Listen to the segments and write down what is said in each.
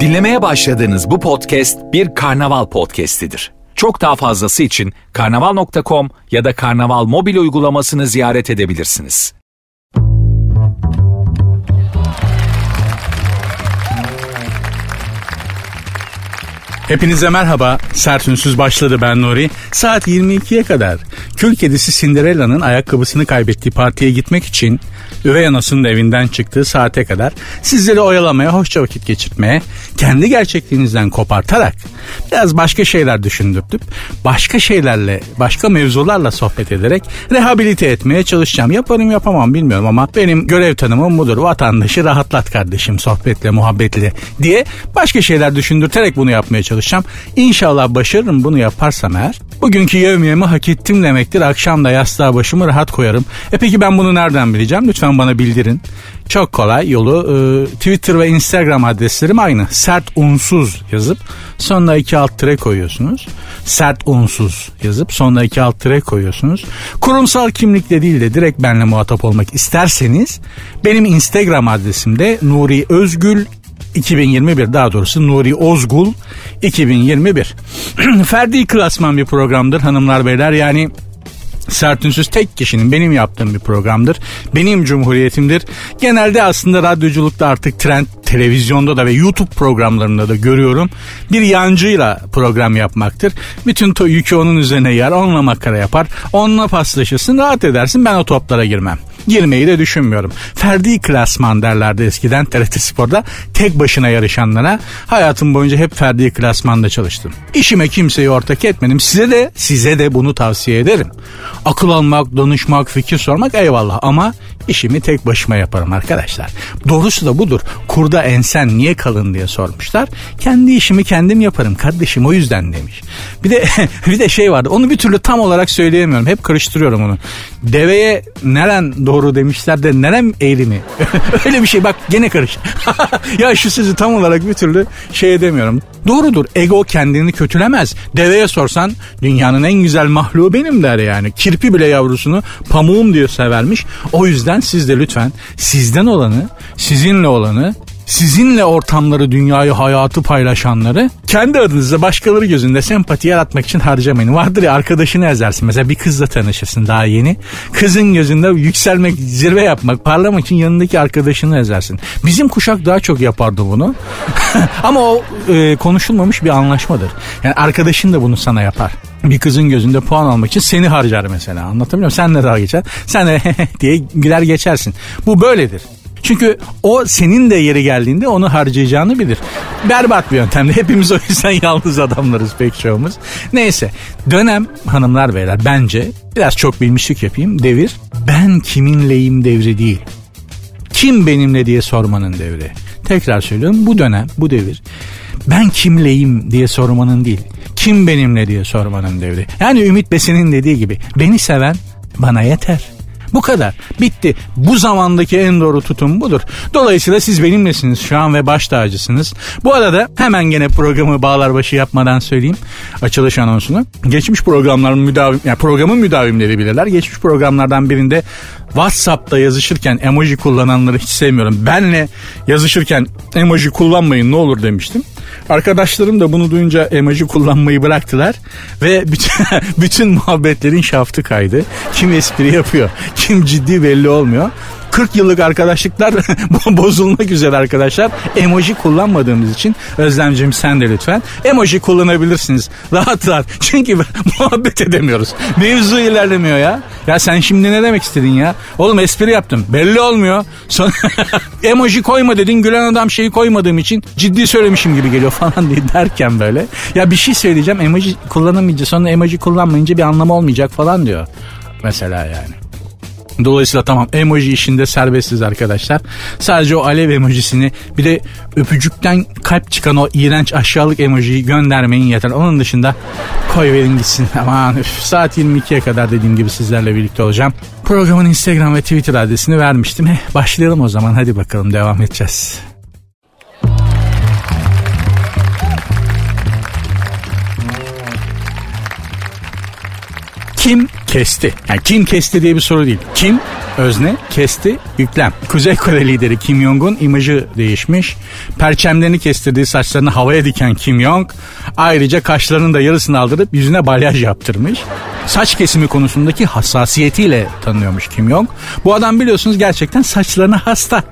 Dinlemeye başladığınız bu podcast bir karnaval podcastidir. Çok daha fazlası için karnaval.com ya da karnaval mobil uygulamasını ziyaret edebilirsiniz. Hepinize merhaba. Sert Ünsüz başladı ben Nuri. Saat 22'ye kadar kül kedisi Cinderella'nın ayakkabısını kaybettiği partiye gitmek için üvey anasının evinden çıktığı saate kadar sizleri oyalamaya, hoşça vakit geçirmeye, kendi gerçekliğinizden kopartarak biraz başka şeyler düşündürtüp başka şeylerle, başka mevzularla sohbet ederek rehabilite etmeye çalışacağım. Yaparım yapamam bilmiyorum ama benim görev tanımım budur. Vatandaşı rahatlat kardeşim sohbetle, muhabbetle diye başka şeyler düşündürterek bunu yapmaya çalışacağım. İnşallah başarırım bunu yaparsam eğer. Bugünkü yevmiyemi hak ettim demektir. Akşam da yastığa başımı rahat koyarım. E peki ben bunu nereden bileceğim? Lütfen bana bildirin. Çok kolay yolu e, Twitter ve Instagram adreslerim aynı. Sert unsuz yazıp sonuna iki alt tire koyuyorsunuz. Sert unsuz yazıp sonuna iki alt tire koyuyorsunuz. Kurumsal kimlikle değil de direkt benle muhatap olmak isterseniz benim Instagram adresimde Nuri Özgül 2021 daha doğrusu Nuri Ozgul 2021. Ferdi klasman bir programdır hanımlar beyler yani Sert Ünsüz tek kişinin benim yaptığım bir programdır. Benim cumhuriyetimdir. Genelde aslında radyoculukta artık trend televizyonda da ve YouTube programlarında da görüyorum. Bir yancıyla program yapmaktır. Bütün to yükü onun üzerine yer. Onunla makara yapar. Onunla paslaşırsın rahat edersin. Ben o toplara girmem. Girmeyi de düşünmüyorum. Ferdi klasman derlerdi eskiden TRT Spor'da. Tek başına yarışanlara hayatım boyunca hep Ferdi klasmanda çalıştım. İşime kimseyi ortak etmedim. Size de size de bunu tavsiye ederim. Akıl almak, danışmak, fikir sormak eyvallah ama işimi tek başıma yaparım arkadaşlar. Doğrusu da budur. Kurda ensen niye kalın diye sormuşlar. Kendi işimi kendim yaparım kardeşim o yüzden demiş. Bir de bir de şey vardı. Onu bir türlü tam olarak söyleyemiyorum. Hep karıştırıyorum onu. Deveye neren doğru demişler de nerem eğri? Öyle bir şey bak gene karış. ya şu sözü tam olarak bir türlü şey edemiyorum. Doğrudur ego kendini kötülemez. Deveye sorsan dünyanın en güzel mahluğu benim der yani. Kirpi bile yavrusunu pamuğum diyor severmiş. O yüzden siz de lütfen sizden olanı, sizinle olanı sizinle ortamları, dünyayı, hayatı paylaşanları kendi adınıza başkaları gözünde sempati yaratmak için harcamayın. Vardır ya arkadaşını ezersin. Mesela bir kızla tanışırsın daha yeni. Kızın gözünde yükselmek, zirve yapmak, parlamak için yanındaki arkadaşını ezersin. Bizim kuşak daha çok yapardı bunu. Ama o e, konuşulmamış bir anlaşmadır. Yani arkadaşın da bunu sana yapar bir kızın gözünde puan almak için seni harcar mesela anlatabiliyor muyum? Sen ne daha geçer? Sen de diye güler geçersin. Bu böyledir. Çünkü o senin de yeri geldiğinde onu harcayacağını bilir. Berbat bir yöntemde. Hepimiz o yüzden yalnız adamlarız pek çoğumuz. Neyse dönem hanımlar beyler bence biraz çok bilmişlik yapayım. Devir ben kiminleyim devri değil. Kim benimle diye sormanın devri. Tekrar söylüyorum bu dönem bu devir ben kimleyim diye sormanın değil. Kim benimle diye sormanın devri. Yani Ümit Besin'in dediği gibi beni seven bana yeter. Bu kadar. Bitti. Bu zamandaki en doğru tutum budur. Dolayısıyla siz benimlesiniz şu an ve baş tacısınız. Bu arada hemen gene programı bağlar başı yapmadan söyleyeyim. Açılış anonsunu. Geçmiş programların müdavim, yani programın müdavimleri bilirler. Geçmiş programlardan birinde WhatsApp'ta yazışırken emoji kullananları hiç sevmiyorum. Benle yazışırken emoji kullanmayın ne olur demiştim. Arkadaşlarım da bunu duyunca emoji kullanmayı bıraktılar ve bütün, bütün muhabbetlerin şaftı kaydı. Kim espri yapıyor, kim ciddi belli olmuyor. 40 yıllık arkadaşlıklar bozulmak üzere arkadaşlar. Emoji kullanmadığımız için Özlemciğim sen de lütfen emoji kullanabilirsiniz. Rahat rahat. Çünkü muhabbet edemiyoruz. Mevzu ilerlemiyor ya. Ya sen şimdi ne demek istedin ya? Oğlum espri yaptım. Belli olmuyor. Son... emoji koyma dedin. Gülen adam şeyi koymadığım için ciddi söylemişim gibi geliyor falan diye derken böyle. Ya bir şey söyleyeceğim. Emoji kullanamayınca sonra emoji kullanmayınca bir anlamı olmayacak falan diyor. Mesela yani. Dolayısıyla tamam emoji işinde serbestsiz arkadaşlar. Sadece o alev emojisini bir de öpücükten kalp çıkan o iğrenç aşağılık emojiyi göndermeyin yeter. Onun dışında koy verin gitsin. Aman üf, saat 22'ye kadar dediğim gibi sizlerle birlikte olacağım. Programın Instagram ve Twitter adresini vermiştim. Eh, başlayalım o zaman hadi bakalım devam edeceğiz. Kim kesti? Yani kim kesti diye bir soru değil. Kim Özne, kesti, yüklem. Kuzey Kore lideri Kim Jong-un imajı değişmiş. Perçemlerini kestirdiği saçlarını havaya diken Kim Jong ayrıca kaşlarının da yarısını aldırıp yüzüne balyaj yaptırmış. Saç kesimi konusundaki hassasiyetiyle tanınıyormuş Kim Jong. Bu adam biliyorsunuz gerçekten saçlarına hasta.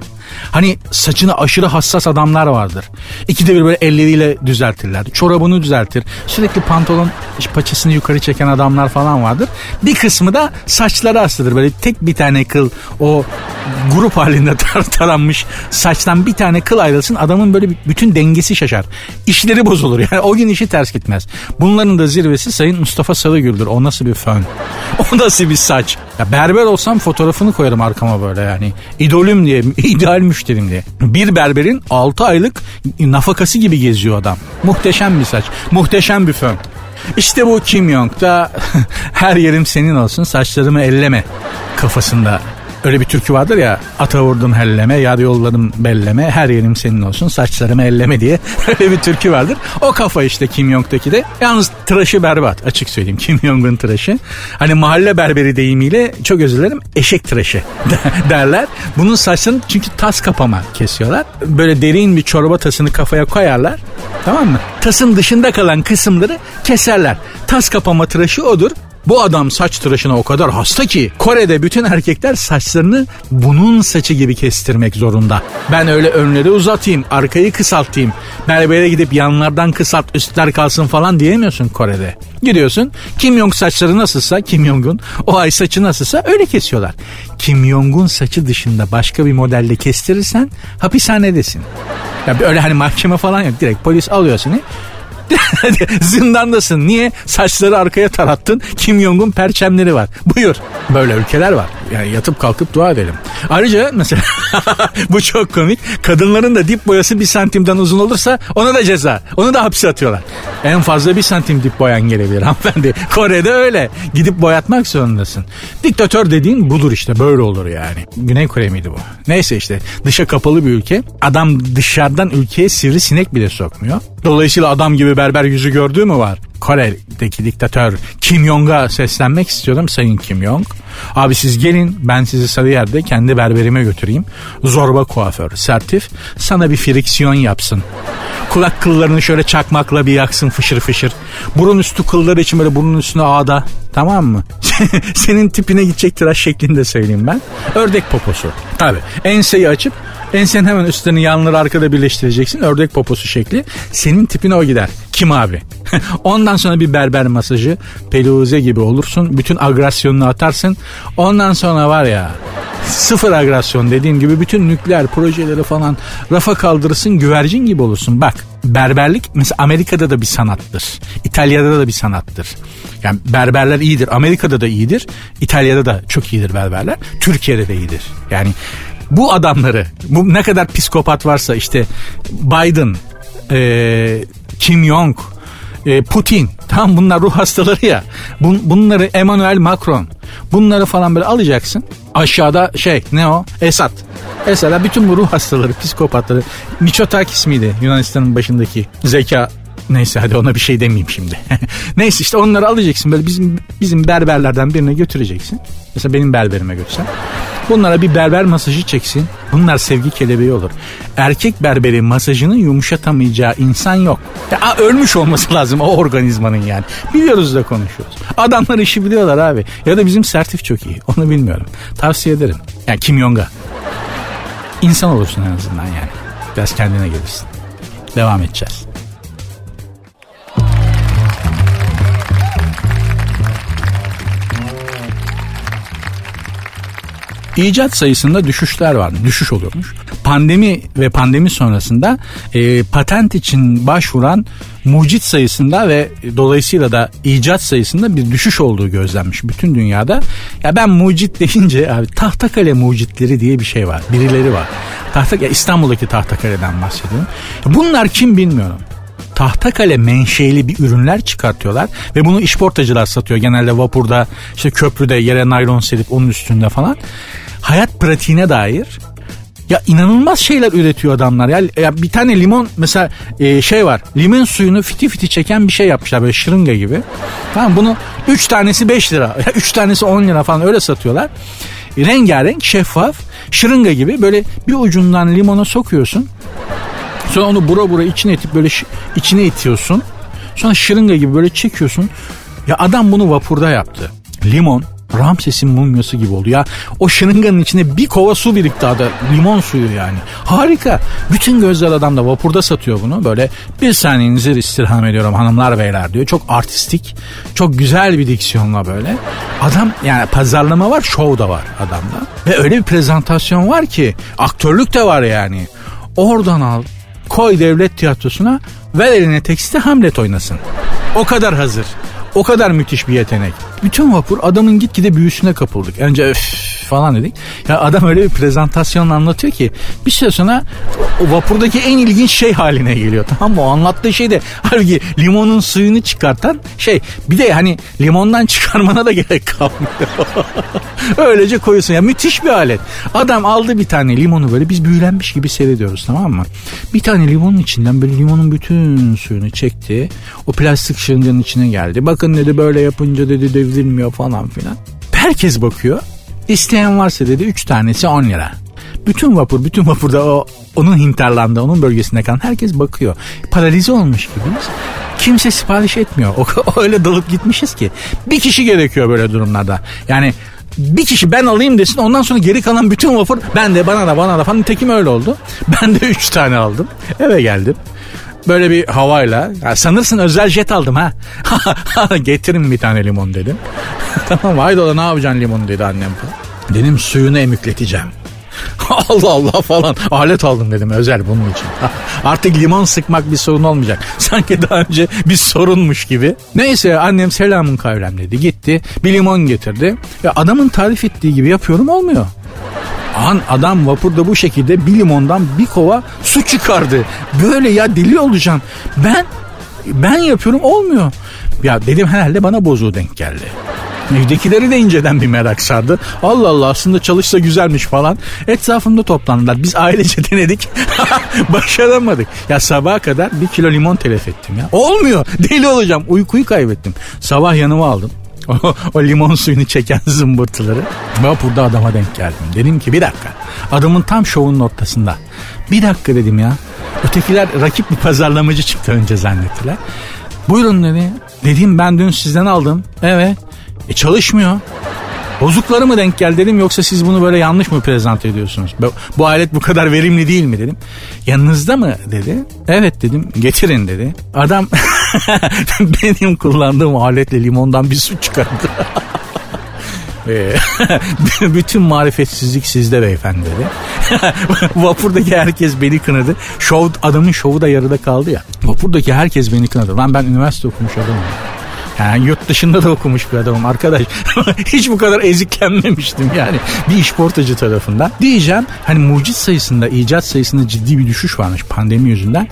Hani saçını aşırı hassas adamlar vardır. İkide bir böyle elleriyle düzeltirler. Çorabını düzeltir. Sürekli pantolon paçasını yukarı çeken adamlar falan vardır. Bir kısmı da saçları hastadır. Böyle tek bir tane kıl o grup halinde tar taranmış saçtan bir tane kıl ayrılsın adamın böyle bütün dengesi şaşar. İşleri bozulur yani o gün işi ters gitmez. Bunların da zirvesi Sayın Mustafa Sarıgül'dür. O nasıl bir fön? O nasıl bir saç? Ya berber olsam fotoğrafını koyarım arkama böyle yani. İdolüm diye, ideal müşterim diye. Bir berberin 6 aylık nafakası gibi geziyor adam. Muhteşem bir saç. Muhteşem bir fön. İşte bu Kim Jong da her yerim senin olsun saçlarımı elleme kafasında Öyle bir türkü vardır ya ata vurdum helleme yar yolladım belleme her yerim senin olsun saçlarımı elleme diye öyle bir türkü vardır. O kafa işte Kim Jong'daki de. Yalnız tıraşı berbat açık söyleyeyim Kim Jong'un tıraşı. Hani mahalle berberi deyimiyle çok özür dilerim eşek tıraşı derler. Bunun saçını çünkü tas kapama kesiyorlar. Böyle derin bir çorba tasını kafaya koyarlar. Tamam mı? Tasın dışında kalan kısımları keserler. Tas kapama tıraşı odur. Bu adam saç tıraşına o kadar hasta ki Kore'de bütün erkekler saçlarını bunun saçı gibi kestirmek zorunda. Ben öyle önleri uzatayım, arkayı kısaltayım. Berbere gidip yanlardan kısalt, üstler kalsın falan diyemiyorsun Kore'de. Gidiyorsun Kim Jong saçları nasılsa Kim Jong'un o ay saçı nasılsa öyle kesiyorlar. Kim Jong'un saçı dışında başka bir modelle kestirirsen hapishanedesin. Ya öyle hani mahkeme falan yok direkt polis alıyor seni Zindandasın. Niye? Saçları arkaya tarattın. Kim Jong'un perçemleri var. Buyur. Böyle ülkeler var. Yani yatıp kalkıp dua edelim. Ayrıca mesela bu çok komik. Kadınların da dip boyası bir santimden uzun olursa ona da ceza. Onu da hapse atıyorlar. En fazla bir santim dip boyan gelebilir hanımefendi. Kore'de öyle. Gidip boyatmak zorundasın. Diktatör dediğin budur işte böyle olur yani. Güney Kore miydi bu? Neyse işte dışa kapalı bir ülke. Adam dışarıdan ülkeye sivri sinek bile sokmuyor. Dolayısıyla adam gibi berber yüzü gördüğü mü var? Kore'deki diktatör Kim Jong'a seslenmek istiyorum Sayın Kim Jong. Abi siz gelin ben sizi Sarıyer'de kendi berberime götüreyim. Zorba kuaför, sertif sana bir friksiyon yapsın. Kulak kıllarını şöyle çakmakla bir yaksın fışır fışır. Burun üstü kılları için böyle burnun üstüne ağda. Tamam mı? Senin tipine gidecek tıraş şeklinde söyleyeyim ben. Ördek poposu. Tabi enseyi açıp Ensenin hemen üstlerini yanları arkada birleştireceksin. Ördek poposu şekli. Senin tipine o gider. Kim abi? Ondan sonra bir berber masajı. Peluze gibi olursun. Bütün agresyonunu atarsın. Ondan sonra var ya sıfır agresyon dediğim gibi bütün nükleer projeleri falan rafa kaldırırsın güvercin gibi olursun. Bak berberlik mesela Amerika'da da bir sanattır. İtalya'da da bir sanattır. Yani berberler iyidir. Amerika'da da iyidir. İtalya'da da çok iyidir berberler. Türkiye'de de iyidir. Yani bu adamları bu ne kadar psikopat varsa işte Biden, e, Kim Jong, e, Putin tam bunlar ruh hastaları ya. Bun, bunları Emmanuel Macron bunları falan böyle alacaksın. Aşağıda şey ne o? Esat. Esad'a bütün bu ruh hastaları, psikopatları. Miçotakis miydi Yunanistan'ın başındaki zeka Neyse hadi ona bir şey demeyeyim şimdi. Neyse işte onları alacaksın böyle bizim bizim berberlerden birine götüreceksin. Mesela benim berberime götürsen. Bunlara bir berber masajı çeksin. Bunlar sevgi kelebeği olur. Erkek berberi masajını yumuşatamayacağı insan yok. Ya, ölmüş olması lazım o organizmanın yani. Biliyoruz da konuşuyoruz. Adamlar işi biliyorlar abi. Ya da bizim sertif çok iyi. Onu bilmiyorum. Tavsiye ederim. Yani Kim Jong'a. İnsan olursun en azından yani. Biraz kendine gelirsin. Devam edeceğiz. İcat sayısında düşüşler vardı. Düşüş oluyormuş. Pandemi ve pandemi sonrasında e, patent için başvuran mucit sayısında ve dolayısıyla da icat sayısında bir düşüş olduğu gözlenmiş bütün dünyada. Ya ben mucit deyince abi Tahtakale mucitleri diye bir şey var. Birileri var. Tahta ya İstanbul'daki Tahtakale'den bahsediyorum. Bunlar kim bilmiyorum. Tahtakale menşeli bir ürünler çıkartıyorlar ve bunu işportacılar satıyor. Genelde vapurda işte köprüde yere naylon serip onun üstünde falan. Hayat pratiğine dair ya inanılmaz şeyler üretiyor adamlar ya. ya bir tane limon mesela e, şey var. Limon suyunu fiti fiti çeken bir şey yapmışlar böyle şırınga gibi. Tamam bunu 3 tanesi 5 lira. 3 tanesi 10 lira falan öyle satıyorlar. rengarenk şeffaf şırınga gibi böyle bir ucundan limona sokuyorsun. Sonra onu bura bura içine itip böyle içine itiyorsun. Sonra şırınga gibi böyle çekiyorsun. Ya adam bunu vapurda yaptı. Limon Ramses'in mumyası gibi oldu. Ya o şırınganın içine bir kova su birikti adı. Limon suyu yani. Harika. Bütün gözler adamda vapurda satıyor bunu. Böyle bir saniyenizi istirham ediyorum hanımlar beyler diyor. Çok artistik. Çok güzel bir diksiyonla böyle. Adam yani pazarlama var şov da var adamda. Ve öyle bir prezentasyon var ki aktörlük de var yani. Oradan al koy devlet tiyatrosuna ver eline tekste Hamlet oynasın. O kadar hazır. O kadar müthiş bir yetenek. Bütün vapur adamın gitgide büyüsüne kapıldık. Önce öf falan dedik. Ya adam öyle bir prezentasyonla anlatıyor ki bir süre sonra o vapurdaki en ilginç şey haline geliyor. Tamam mı? O anlattığı şey de halbuki limonun suyunu çıkartan şey. Bir de hani limondan çıkarmana da gerek kalmıyor. Öylece koyuyorsun. Ya müthiş bir alet. Adam aldı bir tane limonu böyle biz büyülenmiş gibi seyrediyoruz tamam mı? Bir tane limonun içinden böyle limonun bütün suyunu çekti. O plastik şırınganın içine geldi. Bakın dedi böyle yapınca dedi devrilmiyor falan filan. Herkes bakıyor. İsteyen varsa dedi 3 tanesi 10 lira. Bütün vapur, bütün vapurda o onun hinterlanda, onun bölgesinde kalan herkes bakıyor. Paralize olmuş gibiyiz. Kimse sipariş etmiyor. O, öyle dalıp gitmişiz ki. Bir kişi gerekiyor böyle durumlarda. Yani bir kişi ben alayım desin ondan sonra geri kalan bütün vapur ben de bana da bana da falan tekim öyle oldu. Ben de 3 tane aldım. Eve geldim. Böyle bir havayla ya sanırsın özel jet aldım ha. Getirin bir tane limon dedim. tamam haydola ne yapacaksın limon dedi annem falan. Dedim suyunu emükleteceğim. Allah Allah falan alet aldım dedim özel bunun için. Artık limon sıkmak bir sorun olmayacak. Sanki daha önce bir sorunmuş gibi. Neyse annem selamın kavlem dedi gitti bir limon getirdi. Ya adamın tarif ettiği gibi yapıyorum olmuyor. An adam vapurda bu şekilde bir limondan bir kova su çıkardı. Böyle ya deli olacağım. Ben ben yapıyorum olmuyor. Ya dedim herhalde bana bozuğu denk geldi. Evdekileri de inceden bir merak sardı. Allah Allah aslında çalışsa güzelmiş falan. Etrafında toplandılar. Biz ailece denedik. Başaramadık. Ya sabaha kadar bir kilo limon telef ettim ya. Olmuyor. Deli olacağım. Uykuyu kaybettim. Sabah yanıma aldım. O, limon suyunu çeken zımbırtıları. Vapurda adama denk geldim. Dedim ki bir dakika. Adamın tam şovunun ortasında. Bir dakika dedim ya. Ötekiler rakip bir pazarlamacı çıktı önce zannettiler. Buyurun dedi. Dedim ben dün sizden aldım. Evet. E çalışmıyor. Bozukları mı denk gel dedim yoksa siz bunu böyle yanlış mı prezent ediyorsunuz? Bu alet bu kadar verimli değil mi dedim. Yanınızda mı dedi. Evet dedim getirin dedi. Adam benim kullandığım aletle limondan bir su çıkardı. Bütün marifetsizlik sizde beyefendi dedi. Vapurdaki herkes beni kınadı. Şov, adamın şovu da yarıda kaldı ya. Vapurdaki herkes beni kınadı. Lan ben üniversite okumuş adamım. Yani yurt dışında da okumuş bir adamım arkadaş. Hiç bu kadar eziklenmemiştim yani bir işportacı tarafından. Diyeceğim hani mucit sayısında, icat sayısında ciddi bir düşüş varmış pandemi yüzünden.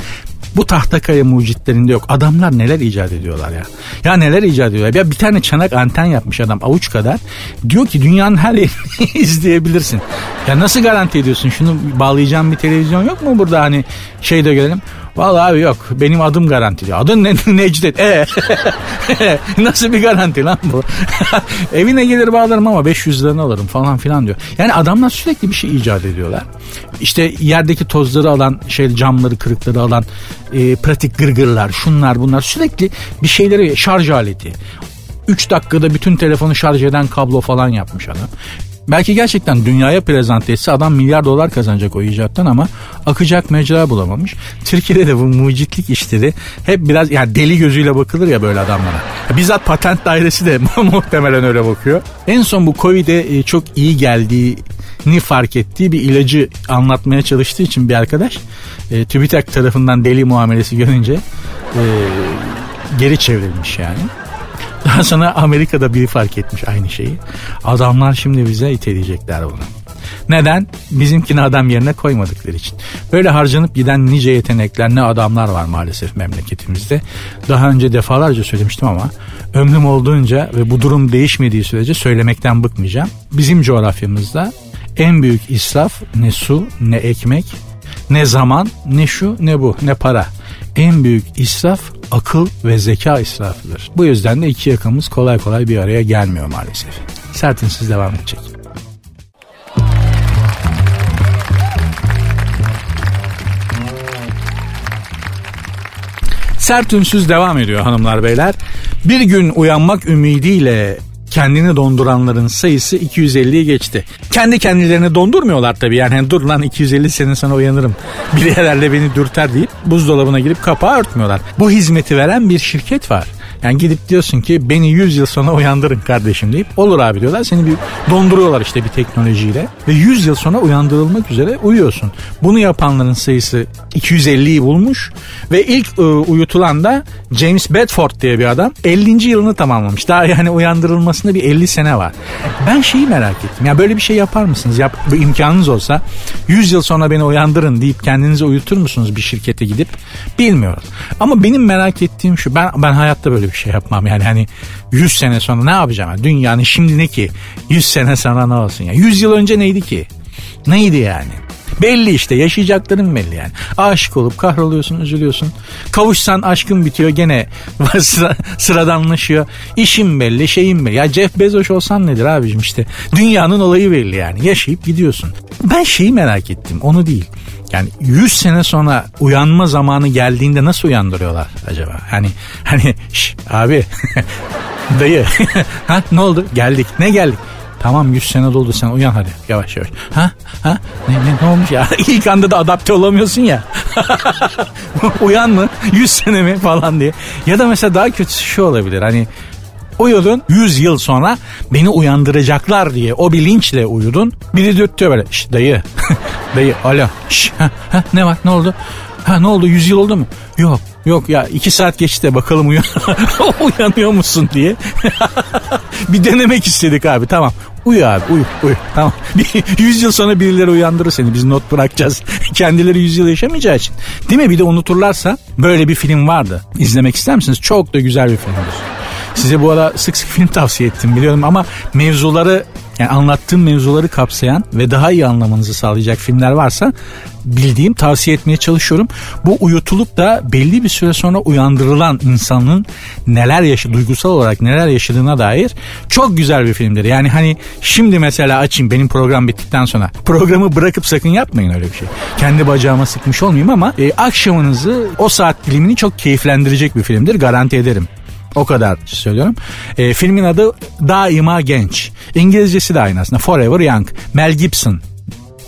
Bu tahtakaya mucitlerinde yok. Adamlar neler icat ediyorlar ya. Ya neler icat ediyorlar. Ya bir tane çanak anten yapmış adam avuç kadar. Diyor ki dünyanın her yerini izleyebilirsin. Ya nasıl garanti ediyorsun? Şunu bağlayacağım bir televizyon yok mu burada hani şeyde görelim. Vallahi abi yok. Benim adım garanti diyor. Adın ne? Necdet. E nasıl bir garanti lan bu? Evine gelir bağlarım ama 500 liranı alırım falan filan diyor. Yani adamlar sürekli bir şey icat ediyorlar. İşte yerdeki tozları alan, şey camları, kırıkları alan e, pratik gırgırlar, şunlar bunlar sürekli bir şeyleri şarj aleti. 3 dakikada bütün telefonu şarj eden kablo falan yapmış adam. Belki gerçekten dünyaya prezent etse adam milyar dolar kazanacak o icattan ama akacak mecra bulamamış. Türkiye'de de bu mucitlik işleri hep biraz yani deli gözüyle bakılır ya böyle adamlara. Bizzat patent dairesi de muhtemelen öyle bakıyor. En son bu Covid'e e, çok iyi geldiğini fark ettiği bir ilacı anlatmaya çalıştığı için bir arkadaş e, TÜBİTAK tarafından deli muamelesi görünce e, geri çevrilmiş yani. Daha sonra Amerika'da biri fark etmiş aynı şeyi. Adamlar şimdi bize iteleyecekler bunu. Neden? Bizimkini adam yerine koymadıkları için. Böyle harcanıp giden nice yetenekler ne adamlar var maalesef memleketimizde. Daha önce defalarca söylemiştim ama ömrüm olduğunca ve bu durum değişmediği sürece söylemekten bıkmayacağım. Bizim coğrafyamızda en büyük israf ne su ne ekmek ne zaman, ne şu, ne bu, ne para. En büyük israf akıl ve zeka israfıdır. Bu yüzden de iki yakamız kolay kolay bir araya gelmiyor maalesef. Sertinsiz devam edecek. Sert ünsüz devam ediyor hanımlar beyler. Bir gün uyanmak ümidiyle kendini donduranların sayısı 250'yi geçti. Kendi kendilerini dondurmuyorlar tabii yani hani dur lan 250 sene sonra uyanırım. Bir herhalde beni dürter deyip buzdolabına girip kapağı örtmüyorlar. Bu hizmeti veren bir şirket var. Yani gidip diyorsun ki beni 100 yıl sonra uyandırın kardeşim deyip olur abi diyorlar. Seni bir donduruyorlar işte bir teknolojiyle ve 100 yıl sonra uyandırılmak üzere uyuyorsun. Bunu yapanların sayısı 250'yi bulmuş ve ilk e, uyutulan da James Bedford diye bir adam 50. yılını tamamlamış. Daha yani uyandırılmasında bir 50 sene var. Ben şeyi merak ettim. Ya böyle bir şey yapar mısınız? Yap, bu imkanınız olsa 100 yıl sonra beni uyandırın deyip kendinizi uyutur musunuz bir şirkete gidip? Bilmiyorum. Ama benim merak ettiğim şu. Ben ben hayatta böyle bir şey yapmam. Yani hani 100 sene sonra ne yapacağım? Yani dünyanın şimdi ne ki? 100 sene sonra ne olsun? Yani 100 yıl önce neydi ki? Neydi yani? Belli işte yaşayacakların belli yani. Aşık olup kahroluyorsun üzülüyorsun. Kavuşsan aşkın bitiyor gene sıra, sıradanlaşıyor. İşin belli şeyin belli. Ya Jeff Bezos olsan nedir abicim işte. Dünyanın olayı belli yani. Yaşayıp gidiyorsun. Ben şeyi merak ettim onu değil. Yani 100 sene sonra uyanma zamanı geldiğinde nasıl uyandırıyorlar acaba? Hani hani şş, abi dayı ha ne oldu? Geldik. Ne geldik? Tamam 100 sene doldu sen uyan hadi yavaş yavaş. Ha? Ha? Ne, ne, ne olmuş ya? İlk anda da adapte olamıyorsun ya. uyan mı? 100 sene mi falan diye. Ya da mesela daha kötüsü şu olabilir. Hani uyudun 100 yıl sonra beni uyandıracaklar diye o bilinçle uyudun. Biri dürtüyor böyle. Şş, dayı. dayı alo. Şş, ha, ha, ne var ne oldu? Ha ne oldu 100 yıl oldu mu? Yok yok ya 2 saat geçti de bakalım uyan uyanıyor musun diye. bir denemek istedik abi tamam. Uyu abi uyu uyu tamam. 100 yıl sonra birileri uyandırır seni biz not bırakacağız. Kendileri 100 yıl yaşamayacağı için. Değil mi bir de unuturlarsa böyle bir film vardı. İzlemek ister misiniz? Çok da güzel bir filmdir. Size bu ara sık sık film tavsiye ettim biliyorum ama mevzuları yani anlattığım mevzuları kapsayan ve daha iyi anlamanızı sağlayacak filmler varsa bildiğim tavsiye etmeye çalışıyorum. Bu uyutulup da belli bir süre sonra uyandırılan insanın neler yaşı duygusal olarak neler yaşadığına dair çok güzel bir filmdir. Yani hani şimdi mesela açayım benim program bittikten sonra programı bırakıp sakın yapmayın öyle bir şey. Kendi bacağıma sıkmış olmayayım ama e, akşamınızı o saat dilimini çok keyiflendirecek bir filmdir garanti ederim. O kadar söylüyorum. E, filmin adı Daima Genç. İngilizcesi de aynı aslında. Forever Young. Mel Gibson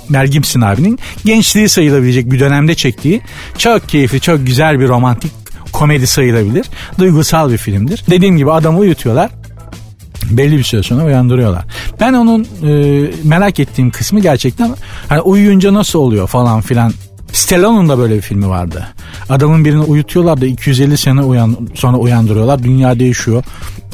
Mel Gibson abinin gençliği sayılabilecek bir dönemde çektiği çok keyifli, çok güzel bir romantik komedi sayılabilir. Duygusal bir filmdir. Dediğim gibi adamı uyutuyorlar belli bir süre sonra uyandırıyorlar. Ben onun e, merak ettiğim kısmı gerçekten hani uyuyunca nasıl oluyor falan filan Stallone'un da böyle bir filmi vardı. Adamın birini uyutuyorlar da 250 sene uyan, sonra uyandırıyorlar. Dünya değişiyor.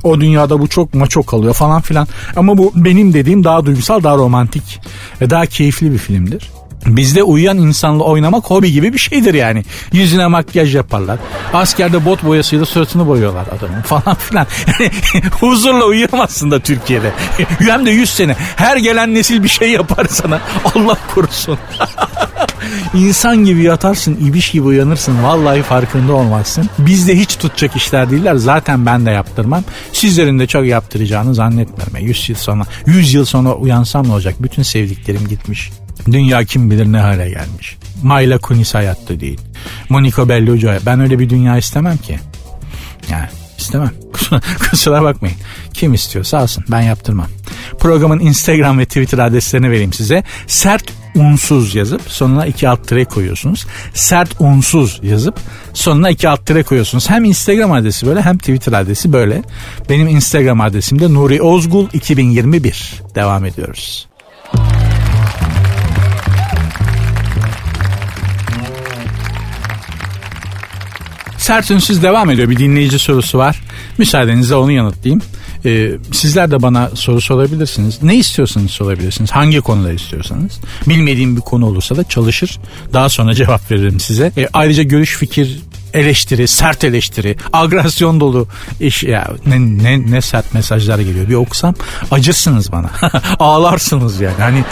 O dünyada bu çok maço kalıyor falan filan. Ama bu benim dediğim daha duygusal, daha romantik ve daha keyifli bir filmdir. Bizde uyuyan insanla oynamak hobi gibi bir şeydir yani. Yüzüne makyaj yaparlar. Askerde bot boyasıyla suratını boyuyorlar adamın falan filan. Huzurla uyuyamazsın da Türkiye'de. Hem de 100 sene. Her gelen nesil bir şey yapar sana. Allah korusun. İnsan gibi yatarsın, ibiş gibi uyanırsın. Vallahi farkında olmazsın. Bizde hiç tutacak işler değiller. Zaten ben de yaptırmam. Sizlerin de çok yaptıracağını zannetmiyorum. 100 yıl sonra, 100 yıl sonra uyansam ne olacak? Bütün sevdiklerim gitmiş. Dünya kim bilir ne hale gelmiş. Mayla Kunis hayatta değil. Monica Bellucci Ben öyle bir dünya istemem ki. Yani istemem. Kusura bakmayın. Kim istiyorsa alsın. Ben yaptırmam. Programın Instagram ve Twitter adreslerini vereyim size. Sert unsuz yazıp sonuna iki alt tire koyuyorsunuz. Sert unsuz yazıp sonuna iki alt tire koyuyorsunuz. Hem Instagram adresi böyle hem Twitter adresi böyle. Benim Instagram adresim de Nuri Ozgul 2021. Devam ediyoruz. Sert Ünsüz devam ediyor. Bir dinleyici sorusu var. Müsaadenizle onu yanıtlayayım. Ee, sizler de bana soru sorabilirsiniz. Ne istiyorsanız sorabilirsiniz. Hangi konuda istiyorsanız. Bilmediğim bir konu olursa da çalışır. Daha sonra cevap veririm size. Ee, ayrıca görüş, fikir, eleştiri, sert eleştiri, agresyon dolu iş ya ne, ne, ne sert mesajlar geliyor. Bir okusam acırsınız bana. Ağlarsınız yani. Hani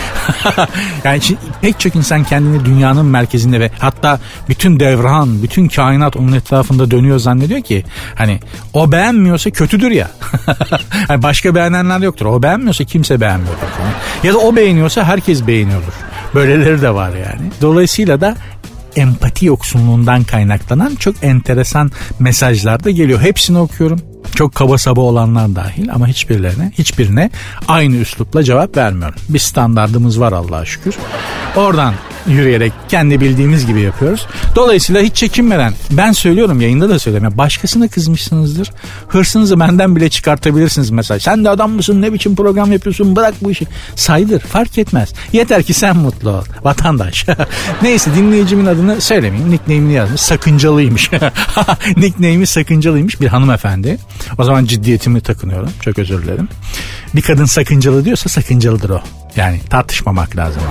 yani şimdi pek çok insan kendini dünyanın merkezinde ve hatta bütün devran, bütün kainat onun etrafında dönüyor zannediyor ki hani o beğenmiyorsa kötüdür ya. yani başka beğenenler yoktur. O beğenmiyorsa kimse beğenmiyordur. Falan. Ya da o beğeniyorsa herkes beğeniyordur. Böyleleri de var yani. Dolayısıyla da empati yoksunluğundan kaynaklanan çok enteresan mesajlar da geliyor. Hepsini okuyorum. Çok kaba saba olanlar dahil ama hiçbirlerine, hiçbirine aynı üslupla cevap vermiyorum. Bir standardımız var Allah'a şükür. Oradan yürüyerek kendi bildiğimiz gibi yapıyoruz. Dolayısıyla hiç çekinmeden ben söylüyorum yayında da söyleme. Başkasına kızmışsınızdır. Hırsınızı benden bile çıkartabilirsiniz mesela. Sen de adam mısın ne biçim program yapıyorsun bırak bu işi. Saydır fark etmez. Yeter ki sen mutlu ol. Vatandaş. Neyse dinleyicimin adını söylemeyeyim. Nickname'ini yazmış. Sakıncalıymış. Nickname'i sakıncalıymış bir hanımefendi. O zaman ciddiyetimi takınıyorum. Çok özür dilerim. Bir kadın sakıncalı diyorsa sakıncalıdır o. Yani tartışmamak lazım.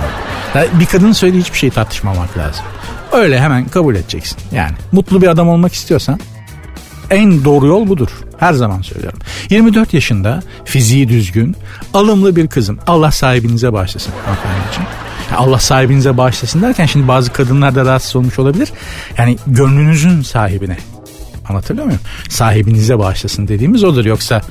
Yani bir kadının söylediği hiçbir şeyi tartışmamak lazım. Öyle hemen kabul edeceksin. Yani mutlu bir adam olmak istiyorsan en doğru yol budur. Her zaman söylüyorum. 24 yaşında fiziği düzgün, alımlı bir kızım. Allah sahibinize bağışlasın hanımefendiciğim. Allah sahibinize bağışlasın derken şimdi bazı kadınlar da rahatsız olmuş olabilir. Yani gönlünüzün sahibine. Anlatabiliyor muyum? Sahibinize bağışlasın dediğimiz odur. Yoksa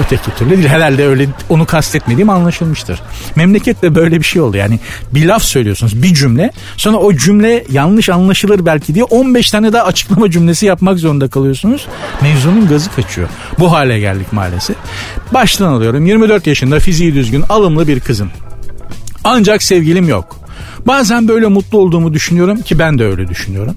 öteki türlü değil. Herhalde öyle onu kastetmediğim anlaşılmıştır. Memlekette böyle bir şey oldu. Yani bir laf söylüyorsunuz bir cümle. Sonra o cümle yanlış anlaşılır belki diye 15 tane daha açıklama cümlesi yapmak zorunda kalıyorsunuz. Mevzunun gazı kaçıyor. Bu hale geldik maalesef. Baştan alıyorum. 24 yaşında fiziği düzgün alımlı bir kızım. Ancak sevgilim yok. Bazen böyle mutlu olduğumu düşünüyorum ki ben de öyle düşünüyorum.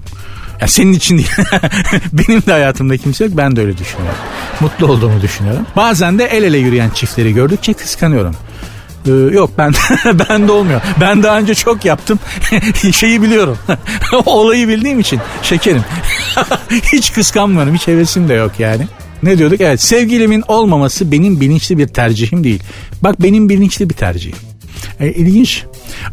Ya senin için değil. Benim de hayatımda kimse yok. Ben de öyle düşünüyorum. Mutlu olduğumu düşünüyorum. Bazen de el ele yürüyen çiftleri gördükçe kıskanıyorum. Ee, yok ben ben de olmuyor. Ben daha önce çok yaptım. Şeyi biliyorum. Olayı bildiğim için şekerim. hiç kıskanmıyorum. Hiç hevesim de yok yani. Ne diyorduk? Evet sevgilimin olmaması benim bilinçli bir tercihim değil. Bak benim bilinçli bir tercihim. E, ilginç.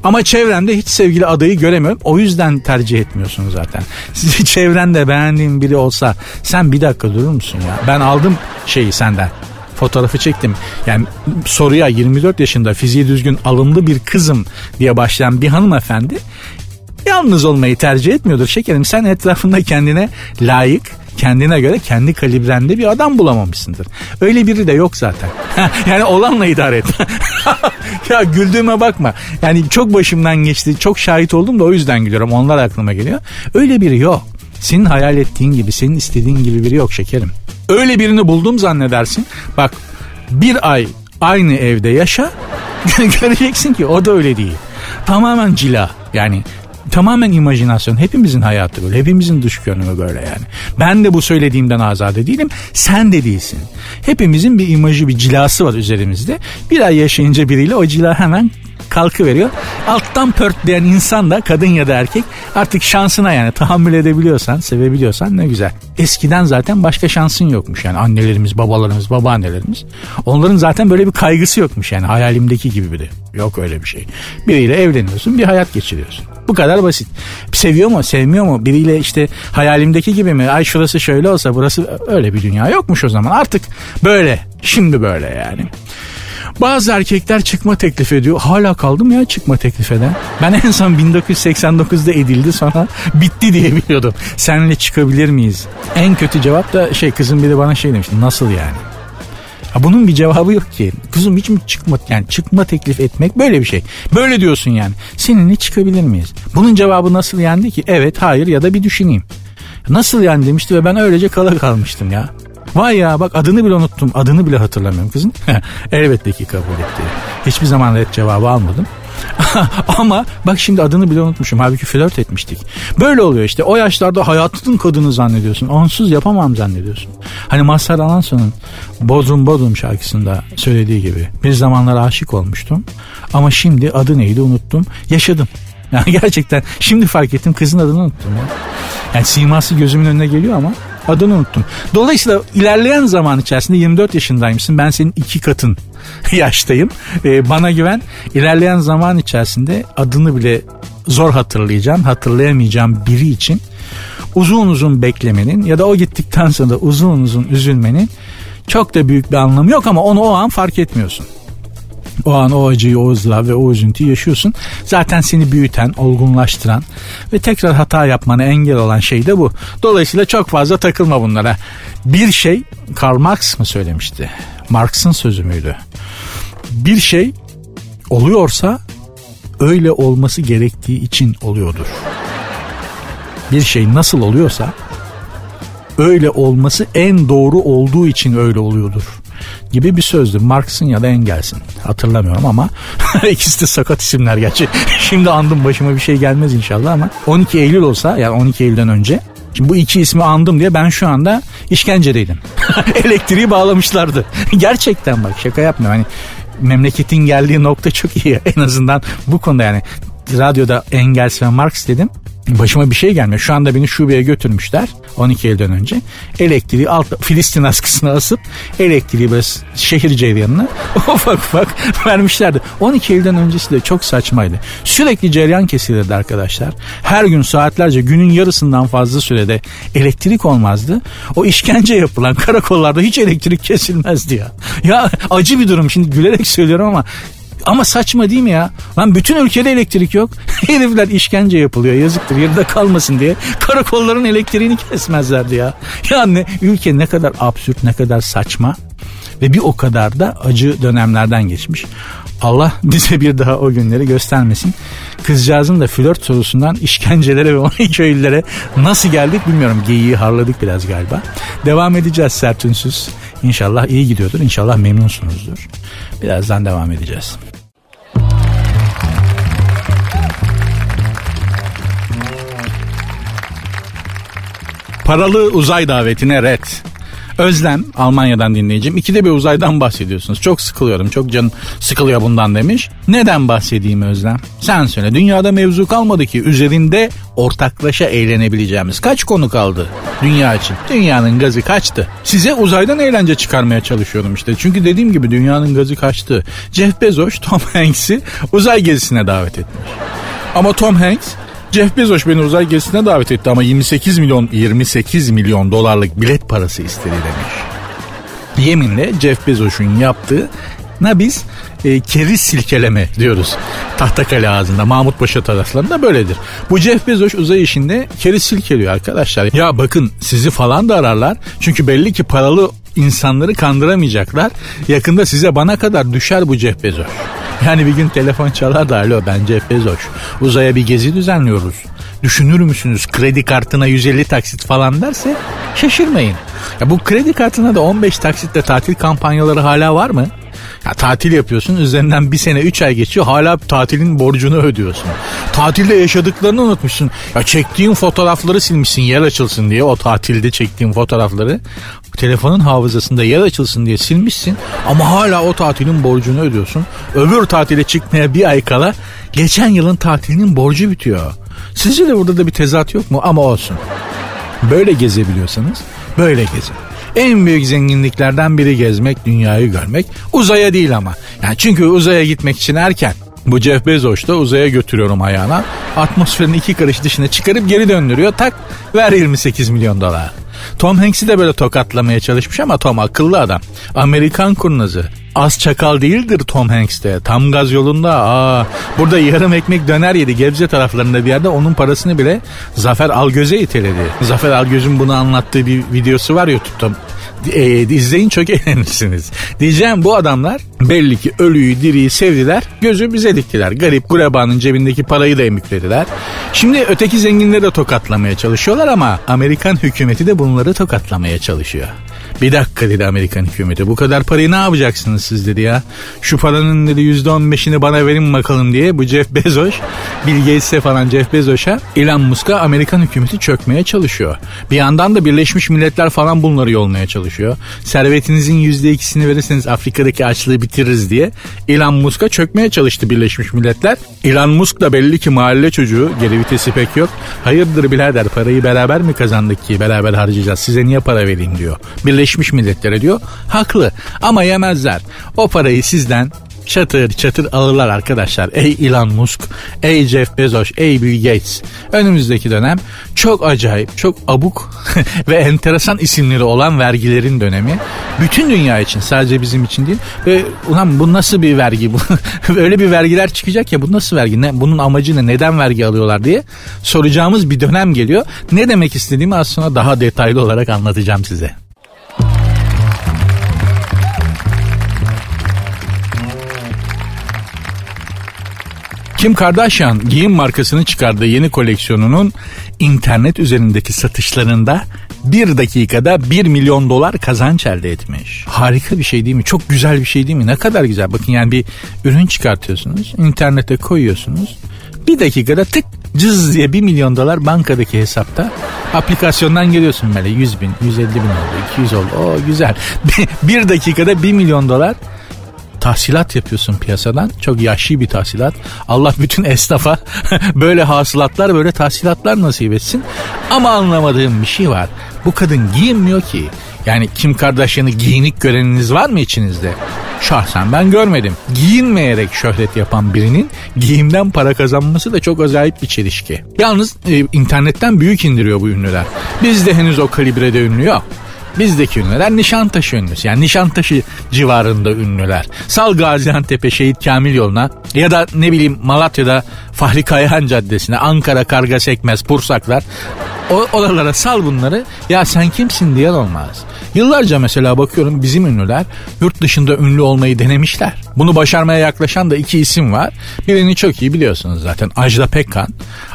Ama çevremde hiç sevgili adayı göremiyorum. O yüzden tercih etmiyorsun zaten. Sizi çevrende beğendiğin biri olsa sen bir dakika durur musun ya? Ben aldım şeyi senden fotoğrafı çektim. Yani soruya 24 yaşında fiziği düzgün alımlı bir kızım diye başlayan bir hanımefendi yalnız olmayı tercih etmiyordur şekerim. Sen etrafında kendine layık kendine göre kendi kalibrende bir adam bulamamışsındır. Öyle biri de yok zaten. yani olanla idare et. ya güldüğüme bakma. Yani çok başımdan geçti. Çok şahit oldum da o yüzden gülüyorum. Onlar aklıma geliyor. Öyle biri yok. Senin hayal ettiğin gibi, senin istediğin gibi biri yok şekerim. Öyle birini buldum zannedersin. Bak bir ay aynı evde yaşa göreceksin ki o da öyle değil. Tamamen cila. Yani tamamen imajinasyon. Hepimizin hayatı böyle. Hepimizin dış görünümü böyle yani. Ben de bu söylediğimden azade değilim. Sen de değilsin. Hepimizin bir imajı, bir cilası var üzerimizde. Bir ay yaşayınca biriyle o cila hemen kalkı veriyor. Alttan pörtleyen insan da kadın ya da erkek artık şansına yani tahammül edebiliyorsan, sevebiliyorsan ne güzel. Eskiden zaten başka şansın yokmuş yani annelerimiz, babalarımız, babaannelerimiz. Onların zaten böyle bir kaygısı yokmuş yani hayalimdeki gibi biri. Yok öyle bir şey. Biriyle evleniyorsun, bir hayat geçiriyorsun. Bu kadar basit. Seviyor mu, sevmiyor mu? Biriyle işte hayalimdeki gibi mi? Ay şurası şöyle olsa burası öyle bir dünya yokmuş o zaman. Artık böyle. Şimdi böyle yani. Bazı erkekler çıkma teklif ediyor. Hala kaldım ya çıkma teklif eden. Ben en son 1989'da edildi sonra bitti diye biliyordum. Seninle çıkabilir miyiz? En kötü cevap da şey kızım biri bana şey demişti. Nasıl yani? Ha bunun bir cevabı yok ki. Kızım hiç mi çıkma yani çıkma teklif etmek böyle bir şey. Böyle diyorsun yani. Seninle çıkabilir miyiz? Bunun cevabı nasıl yendi ki? Evet, hayır ya da bir düşüneyim. Nasıl yani demişti ve ben öylece kala kalmıştım ya. Vay ya bak adını bile unuttum. Adını bile hatırlamıyorum kızın. Elbette ki kabul etti. Hiçbir zaman red cevabı almadım. Ama bak şimdi adını bile unutmuşum. Halbuki flört etmiştik. Böyle oluyor işte. O yaşlarda hayatının kadını zannediyorsun. Onsuz yapamam zannediyorsun. Hani Mazhar Alanson'un Bodrum Bodrum şarkısında söylediği gibi. Bir zamanlar aşık olmuştum. Ama şimdi adı neydi unuttum. Yaşadım. Yani gerçekten şimdi fark ettim kızın adını unuttum ya. Yani siması gözümün önüne geliyor ama adını unuttum. Dolayısıyla ilerleyen zaman içerisinde 24 yaşındaymışsın. Ben senin iki katın yaştayım. Ee, bana güven. İlerleyen zaman içerisinde adını bile zor hatırlayacağım, hatırlayamayacağım biri için uzun uzun beklemenin ya da o gittikten sonra uzun uzun üzülmenin çok da büyük bir anlamı yok ama onu o an fark etmiyorsun. O an o acıyı, o ızdırabı ve o üzüntüyü yaşıyorsun. Zaten seni büyüten, olgunlaştıran ve tekrar hata yapmana engel olan şey de bu. Dolayısıyla çok fazla takılma bunlara. Bir şey Karl Marx mı söylemişti? Marx'ın sözü müydü? Bir şey oluyorsa öyle olması gerektiği için oluyordur. bir şey nasıl oluyorsa öyle olması en doğru olduğu için öyle oluyordur gibi bir sözdür. Marx'ın ya da Engels'in. Hatırlamıyorum ama ikisi de sakat isimler gerçi. Şimdi andım başıma bir şey gelmez inşallah ama 12 Eylül olsa yani 12 Eylül'den önce Şimdi bu iki ismi andım diye ben şu anda işkencedeydim. Elektriği bağlamışlardı. Gerçekten bak şaka yapmıyorum. Hani memleketin geldiği nokta çok iyi. En azından bu konuda yani radyoda Engels ve Marx dedim. Başıma bir şey gelmiyor. Şu anda beni şubeye götürmüşler 12 Eylül'den önce. Elektriği alt Filistin askısına asıp elektriği böyle şehir ceryanına ufak ufak vermişlerdi. 12 Eylül'den öncesi de çok saçmaydı. Sürekli ceryan kesilirdi arkadaşlar. Her gün saatlerce günün yarısından fazla sürede elektrik olmazdı. O işkence yapılan karakollarda hiç elektrik kesilmezdi ya. Ya acı bir durum şimdi gülerek söylüyorum ama ama saçma değil mi ya? Lan bütün ülkede elektrik yok. Herifler işkence yapılıyor yazıktır yarıda kalmasın diye. Karakolların elektriğini kesmezlerdi ya. Yani ülke ne kadar absürt ne kadar saçma ve bir o kadar da acı dönemlerden geçmiş. Allah bize bir daha o günleri göstermesin. Kızcağızın da flört sorusundan işkencelere ve 12 Eylül'lere nasıl geldik bilmiyorum. Geyiği harladık biraz galiba. Devam edeceğiz sertünsüz. İnşallah iyi gidiyordur. İnşallah memnunsunuzdur. Birazdan devam edeceğiz. Paralı uzay davetine red. Özlem Almanya'dan dinleyeceğim. İkide bir uzaydan bahsediyorsunuz. Çok sıkılıyorum. Çok can sıkılıyor bundan demiş. Neden bahsedeyim Özlem? Sen söyle. Dünyada mevzu kalmadı ki üzerinde ortaklaşa eğlenebileceğimiz. Kaç konu kaldı dünya için? Dünyanın gazı kaçtı. Size uzaydan eğlence çıkarmaya çalışıyorum işte. Çünkü dediğim gibi dünyanın gazı kaçtı. Jeff Bezos Tom Hanks'i uzay gezisine davet etmiş. Ama Tom Hanks Jeff Bezos beni uzay gezisine davet etti ama 28 milyon 28 milyon dolarlık bilet parası istedi demiş. Yeminle Jeff Bezos'un yaptığı na biz e, keriz silkeleme diyoruz. Tahtakale ağzında Mahmut Paşa taraflarında böyledir. Bu Jeff Bezos uzay işinde keriz silkeliyor arkadaşlar. Ya bakın sizi falan da ararlar. Çünkü belli ki paralı insanları kandıramayacaklar. Yakında size bana kadar düşer bu Jeff Bezos. Yani bir gün telefon çalar da alo ben Jeff Bezos. Uzaya bir gezi düzenliyoruz. Düşünür müsünüz kredi kartına 150 taksit falan derse şaşırmayın. Ya bu kredi kartına da 15 taksitle tatil kampanyaları hala var mı? Ya tatil yapıyorsun üzerinden bir sene üç ay geçiyor hala tatilin borcunu ödüyorsun. Tatilde yaşadıklarını unutmuşsun. Ya çektiğin fotoğrafları silmişsin yer açılsın diye o tatilde çektiğin fotoğrafları. Telefonun hafızasında yer açılsın diye silmişsin ama hala o tatilin borcunu ödüyorsun. Öbür tatile çıkmaya bir ay kala geçen yılın tatilinin borcu bitiyor. Sizce de burada da bir tezat yok mu? Ama olsun. Böyle gezebiliyorsanız böyle gezin. En büyük zenginliklerden biri gezmek, dünyayı görmek. Uzaya değil ama. Yani çünkü uzaya gitmek için erken. Bu Jeff Bezos da uzaya götürüyorum ayağına. Atmosferin iki karış dışına çıkarıp geri döndürüyor. Tak ver 28 milyon dolar. Tom Hanks'i de böyle tokatlamaya çalışmış ama Tom akıllı adam. Amerikan kurnazı. Az çakal değildir Tom Hanks de. Tam gaz yolunda. Aa, burada yarım ekmek döner yedi Gebze taraflarında bir yerde. Onun parasını bile Zafer Algöz'e iteledi. Zafer Algöz'ün bunu anlattığı bir videosu var YouTube'da e, izleyin çok eğlenirsiniz. Diyeceğim bu adamlar belli ki ölüyü diriyi sevdiler gözü bize diktiler. Garip gurebanın cebindeki parayı da emüklediler. Şimdi öteki zenginleri de tokatlamaya çalışıyorlar ama Amerikan hükümeti de bunları tokatlamaya çalışıyor. Bir dakika dedi Amerikan hükümeti. Bu kadar parayı ne yapacaksınız siz dedi ya. Şu paranın dedi yüzde on beşini bana verin bakalım diye bu Jeff Bezos, Bill Gates'e falan Jeff Bezos'a Elon Musk'a Amerikan hükümeti çökmeye çalışıyor. Bir yandan da Birleşmiş Milletler falan bunları yolmaya çalışıyor. Servetinizin yüzde ikisini verirseniz Afrika'daki açlığı bitiririz diye Elon Musk'a çökmeye çalıştı Birleşmiş Milletler. Elon Musk da belli ki mahalle çocuğu geri vitesi pek yok. Hayırdır birader parayı beraber mi kazandık ki beraber harcayacağız size niye para vereyim diyor. Birleşmiş Birleşmiş Milletler'e diyor. Haklı ama yemezler. O parayı sizden çatır çatır alırlar arkadaşlar. Ey Elon Musk, ey Jeff Bezos, ey Bill Gates. Önümüzdeki dönem çok acayip, çok abuk ve enteresan isimleri olan vergilerin dönemi. Bütün dünya için sadece bizim için değil. Ve ulan bu nasıl bir vergi? bu Öyle bir vergiler çıkacak ya bu nasıl vergi? Ne, bunun amacı ne? Neden vergi alıyorlar diye soracağımız bir dönem geliyor. Ne demek istediğimi sonra daha detaylı olarak anlatacağım size. Kim Kardashian giyim markasını çıkardığı yeni koleksiyonunun internet üzerindeki satışlarında bir dakikada 1 milyon dolar kazanç elde etmiş. Harika bir şey değil mi? Çok güzel bir şey değil mi? Ne kadar güzel. Bakın yani bir ürün çıkartıyorsunuz. internete koyuyorsunuz. Bir dakikada tık cız diye 1 milyon dolar bankadaki hesapta aplikasyondan geliyorsun böyle 100 bin, 150 bin oldu, 200 oldu. O güzel. bir dakikada 1 milyon dolar tahsilat yapıyorsun piyasadan. Çok yaşlı bir tahsilat. Allah bütün esnafa böyle hasılatlar böyle tahsilatlar nasip etsin. Ama anlamadığım bir şey var. Bu kadın giyinmiyor ki. Yani Kim Kardashian'ı giyinik göreniniz var mı içinizde? Şahsen ben görmedim. Giyinmeyerek şöhret yapan birinin giyimden para kazanması da çok acayip bir çelişki. Yalnız e, internetten büyük indiriyor bu ünlüler. Bizde henüz o kalibrede ünlü yok. Bizdeki ünlüler Nişantaşı ünlüsü. Yani Nişantaşı civarında ünlüler. Sal Gaziantep'e Şehit Kamil yoluna ya da ne bileyim Malatya'da Fahri Kayahan Caddesi'ne Ankara Karga Sekmez Pursaklar o, oralara sal bunları ya sen kimsin diyen olmaz. Yıllarca mesela bakıyorum bizim ünlüler yurt dışında ünlü olmayı denemişler. Bunu başarmaya yaklaşan da iki isim var. Birini çok iyi biliyorsunuz zaten Ajda Pekkan.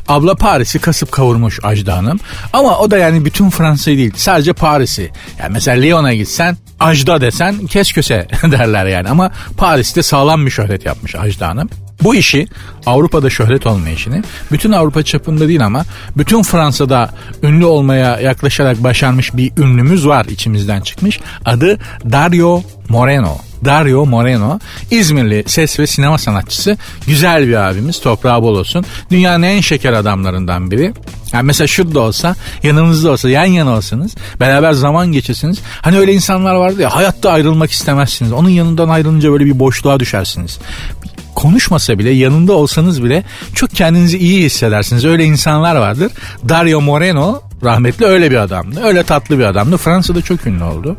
Abla Paris'i kasıp kavurmuş Ajda Hanım. Ama o da yani bütün Fransa'yı değil sadece Paris'i. Yani mesela Lyon'a gitsen Ajda desen kes köse derler yani. Ama Paris'te sağlam bir şöhret yapmış Ajda Hanım. Bu işi Avrupa'da şöhret olma işini bütün Avrupa çapında değil ama bütün Fransa'da ünlü olmaya yaklaşarak başarmış bir ünlümüz var içimizden çıkmış. Adı Dario Moreno. Dario Moreno İzmirli ses ve sinema sanatçısı güzel bir abimiz toprağı bol olsun. Dünyanın en şeker adamlarından biri. Yani mesela şurada olsa yanınızda olsa yan yana olsanız beraber zaman geçirsiniz. Hani öyle insanlar vardı ya hayatta ayrılmak istemezsiniz. Onun yanından ayrılınca böyle bir boşluğa düşersiniz konuşmasa bile yanında olsanız bile çok kendinizi iyi hissedersiniz. Öyle insanlar vardır. Dario Moreno rahmetli öyle bir adamdı. Öyle tatlı bir adamdı. Fransa'da çok ünlü oldu.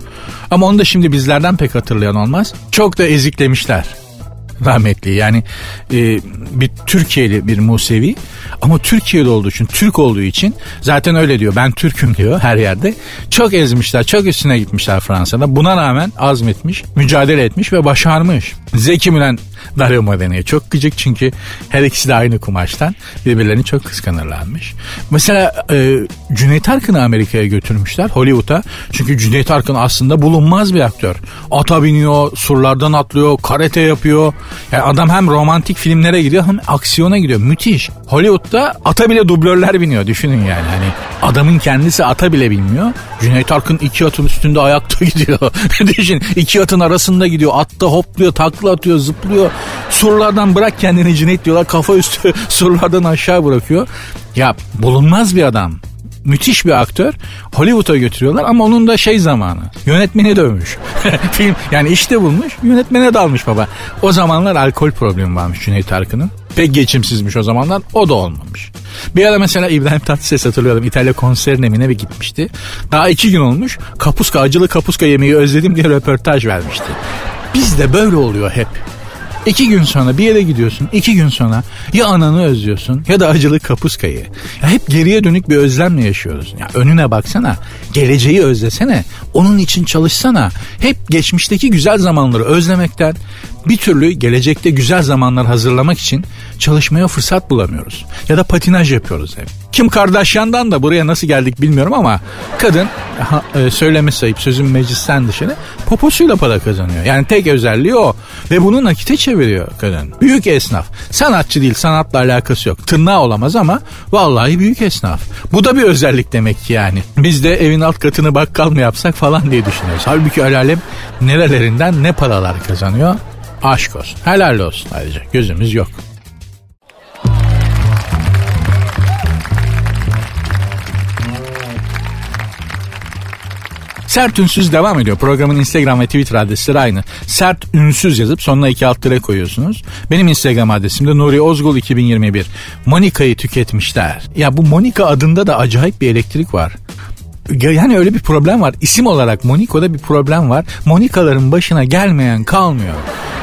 Ama onu da şimdi bizlerden pek hatırlayan olmaz. Çok da eziklemişler rahmetli. Yani e, bir Türkiye'li bir Musevi ama Türkiye'de olduğu için, Türk olduğu için zaten öyle diyor. Ben Türk'üm diyor her yerde. Çok ezmişler, çok üstüne gitmişler Fransa'da. Buna rağmen azmetmiş, mücadele etmiş ve başarmış. Zeki Müren Dario Moreno'ya çok gıcık çünkü her ikisi de aynı kumaştan birbirlerini çok kıskanırlarmış. Mesela e, Cüneyt Arkın'ı Amerika'ya götürmüşler Hollywood'a. Çünkü Cüneyt Arkın aslında bulunmaz bir aktör. Ata biniyor, surlardan atlıyor, karate yapıyor. Yani adam hem romantik filmlere gidiyor hem aksiyona gidiyor. Müthiş. Hollywood'da ata bile dublörler biniyor düşünün yani. Hani adamın kendisi ata bile bilmiyor. Cüneyt Arkın iki atın üstünde ayakta gidiyor. Düşün iki atın arasında gidiyor. Atta hopluyor, takla atıyor, zıplıyor. Surlardan bırak kendini Cüneyt diyorlar. Kafa üstü surlardan aşağı bırakıyor. Ya bulunmaz bir adam müthiş bir aktör. Hollywood'a götürüyorlar ama onun da şey zamanı. Yönetmeni dövmüş. Film yani işte bulmuş yönetmene dalmış baba. O zamanlar alkol problemi varmış Cüneyt Arkın'ın. Pek geçimsizmiş o zamanlar o da olmamış. Bir ara mesela İbrahim Tatlıses hatırlıyorum İtalya konserine mi ne bir gitmişti. Daha iki gün olmuş kapuska acılı kapuska yemeği özledim diye röportaj vermişti. Bizde böyle oluyor hep. İki gün sonra bir yere gidiyorsun. iki gün sonra ya ananı özlüyorsun ya da acılı kapuskayı. Ya hep geriye dönük bir özlemle yaşıyoruz. Ya önüne baksana. Geleceği özlesene. Onun için çalışsana. Hep geçmişteki güzel zamanları özlemekten bir türlü gelecekte güzel zamanlar hazırlamak için çalışmaya fırsat bulamıyoruz. Ya da patinaj yapıyoruz hep. Kim Kardashian'dan da buraya nasıl geldik bilmiyorum ama kadın ha, e, söyleme sayıp sözün meclisten dışarı poposuyla para kazanıyor. Yani tek özelliği o. Ve bunu nakite çeviriyor kadın. Büyük esnaf. Sanatçı değil sanatla alakası yok. Tırnağı olamaz ama vallahi büyük esnaf. Bu da bir özellik demek ki yani. Biz de evin alt katını bakkal mı yapsak falan diye düşünüyoruz. Halbuki el alem nerelerinden ne paralar kazanıyor. Aşk olsun. Helal olsun ayrıca. Gözümüz yok. Sert Ünsüz devam ediyor. Programın Instagram ve Twitter adresleri aynı. Sert Ünsüz yazıp sonuna iki alt lira koyuyorsunuz. Benim Instagram adresim de Nuri Ozgul 2021. Monika'yı tüketmişler. Ya bu Monika adında da acayip bir elektrik var. Yani öyle bir problem var. İsim olarak Moniko'da bir problem var. Monikaların başına gelmeyen kalmıyor.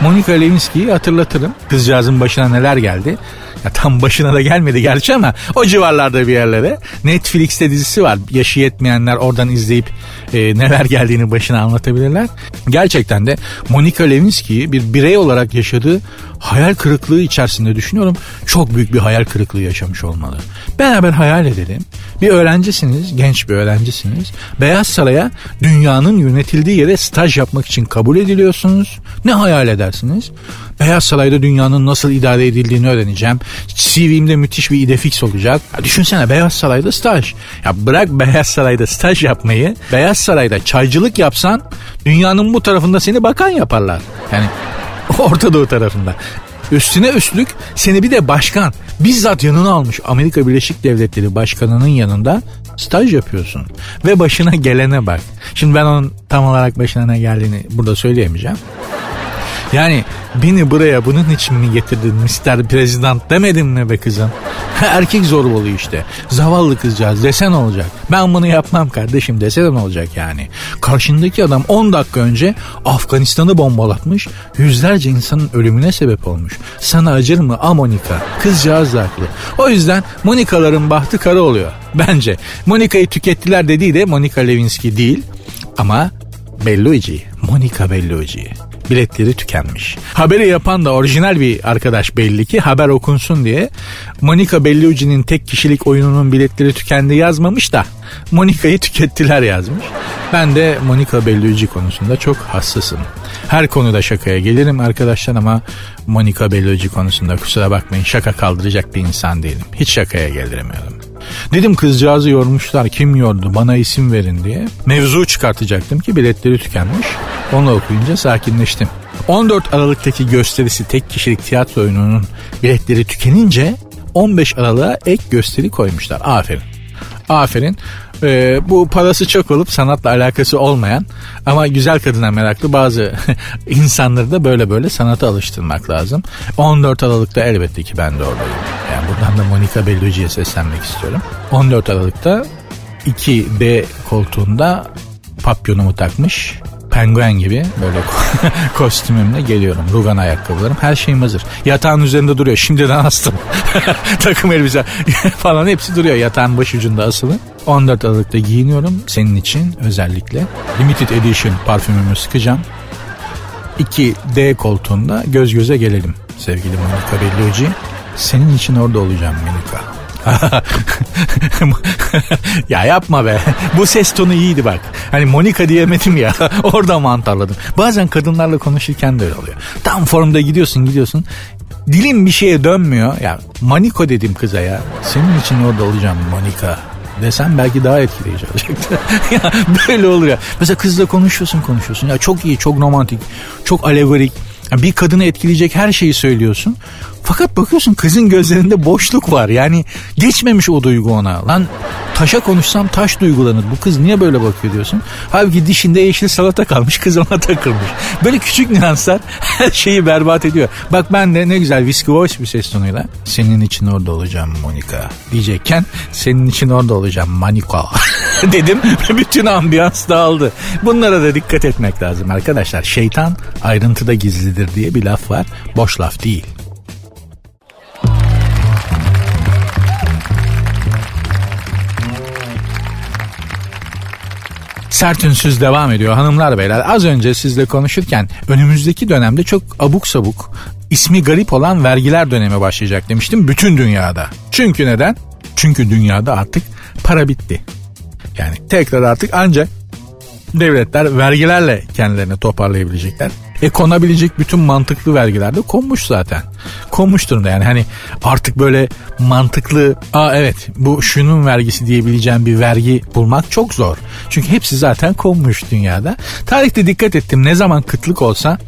Monika Lewinsky'yi hatırlatırım. Kızcağızın başına neler geldi. Ya tam başına da gelmedi gerçi ama o civarlarda bir yerlere. Netflix'te dizisi var. Yaşı yetmeyenler oradan izleyip e, neler geldiğini başına anlatabilirler. Gerçekten de Monica Lewinsky'yi bir birey olarak yaşadığı hayal kırıklığı içerisinde düşünüyorum. Çok büyük bir hayal kırıklığı yaşamış olmalı. Beraber hayal edelim. Bir öğrencisiniz, genç bir öğrencisiniz. Beyaz Saray'a dünyanın yönetildiği yere staj yapmak için kabul ediliyorsunuz. Ne hayal edersiniz? Beyaz Saray'da dünyanın nasıl idare edildiğini öğreneceğim. CV'mde müthiş bir idefix olacak. Ya düşünsene Beyaz Saray'da staj. Ya bırak Beyaz Saray'da staj yapmayı. Beyaz Saray'da çaycılık yapsan dünyanın bu tarafında seni bakan yaparlar. Yani Orta Doğu tarafında. Üstüne üstlük seni bir de başkan bizzat yanına almış Amerika Birleşik Devletleri Başkanı'nın yanında staj yapıyorsun. Ve başına gelene bak. Şimdi ben onun tam olarak başına ne geldiğini burada söyleyemeyeceğim. Yani beni buraya bunun için mi getirdin Mr. President demedin mi be kızım? Erkek zorbalığı işte. Zavallı kızcağız desen olacak. Ben bunu yapmam kardeşim desen olacak yani. Karşındaki adam 10 dakika önce Afganistan'ı bombalatmış. Yüzlerce insanın ölümüne sebep olmuş. Sana acır mı? A Monika. Kızcağız da haklı. O yüzden Monika'ların bahtı kara oluyor. Bence. Monika'yı tükettiler dediği de Monika Lewinsky değil. Ama Bellucci. Monica Bellucci biletleri tükenmiş. Haberi yapan da orijinal bir arkadaş belli ki haber okunsun diye Monica Bellucci'nin tek kişilik oyununun biletleri tükendi yazmamış da Monica'yı tükettiler yazmış. Ben de Monica Bellucci konusunda çok hassasım. Her konuda şakaya gelirim arkadaşlar ama Monica Bellucci konusunda kusura bakmayın şaka kaldıracak bir insan değilim. Hiç şakaya geldiremiyorum. Dedim kızcağızı yormuşlar kim yordu bana isim verin diye. Mevzu çıkartacaktım ki biletleri tükenmiş. Onu okuyunca sakinleştim. 14 Aralık'taki gösterisi tek kişilik tiyatro oyununun biletleri tükenince 15 Aralık'a ek gösteri koymuşlar. Aferin. Aferin. Ee, bu parası çok olup sanatla alakası olmayan ama güzel kadına meraklı bazı insanları da böyle böyle sanata alıştırmak lazım. 14 Aralık'ta elbette ki ben de oradayım. Yani buradan da Monica Bellucci'ye seslenmek istiyorum. 14 Aralık'ta 2B koltuğunda papyonumu takmış penguen gibi böyle kostümümle geliyorum. Rugan ayakkabılarım her şeyim hazır. Yatağın üzerinde duruyor. Şimdiden astım. Takım elbise falan hepsi duruyor yatağın baş ucunda asılı. 14 Aralık'ta giyiniyorum senin için özellikle. Limited Edition parfümümü sıkacağım. 2D koltuğunda göz göze gelelim sevgili Monica Bellucci. Senin için orada olacağım Monica. ya yapma be. Bu ses tonu iyiydi bak. Hani Monika diyemedim ya. Orada mantarladım. Bazen kadınlarla konuşurken de öyle oluyor. Tam formda gidiyorsun gidiyorsun. Dilim bir şeye dönmüyor. Ya Maniko dedim kıza ya. Senin için orada olacağım Monika desem belki daha etkileyici olacaktı. ya böyle olur ya. Mesela kızla konuşuyorsun konuşuyorsun. Ya çok iyi, çok romantik, çok alegorik. Bir kadını etkileyecek her şeyi söylüyorsun. Fakat bakıyorsun kızın gözlerinde boşluk var. Yani geçmemiş o duygu ona. Lan taşa konuşsam taş duygulanır. Bu kız niye böyle bakıyor diyorsun. Halbuki dişinde yeşil salata kalmış kız ona takılmış. Böyle küçük nüanslar her şeyi berbat ediyor. Bak ben de ne güzel whiskey voice bir ses tonuyla senin için orada olacağım Monika diyecekken senin için orada olacağım Manika dedim. Bütün ambiyans dağıldı. Bunlara da dikkat etmek lazım arkadaşlar. Şeytan ayrıntıda gizlidir diye bir laf var. Boş laf değil. Sert ünsüz devam ediyor hanımlar beyler. Az önce sizle konuşurken önümüzdeki dönemde çok abuk sabuk ismi garip olan vergiler dönemi başlayacak demiştim bütün dünyada. Çünkü neden? Çünkü dünyada artık para bitti. Yani tekrar artık ancak devletler vergilerle kendilerini toparlayabilecekler. E konabilecek bütün mantıklı vergiler de konmuş zaten. Konmuş durumda yani hani artık böyle mantıklı aa evet bu şunun vergisi diyebileceğim bir vergi bulmak çok zor. Çünkü hepsi zaten konmuş dünyada. Tarihte dikkat ettim ne zaman kıtlık olsa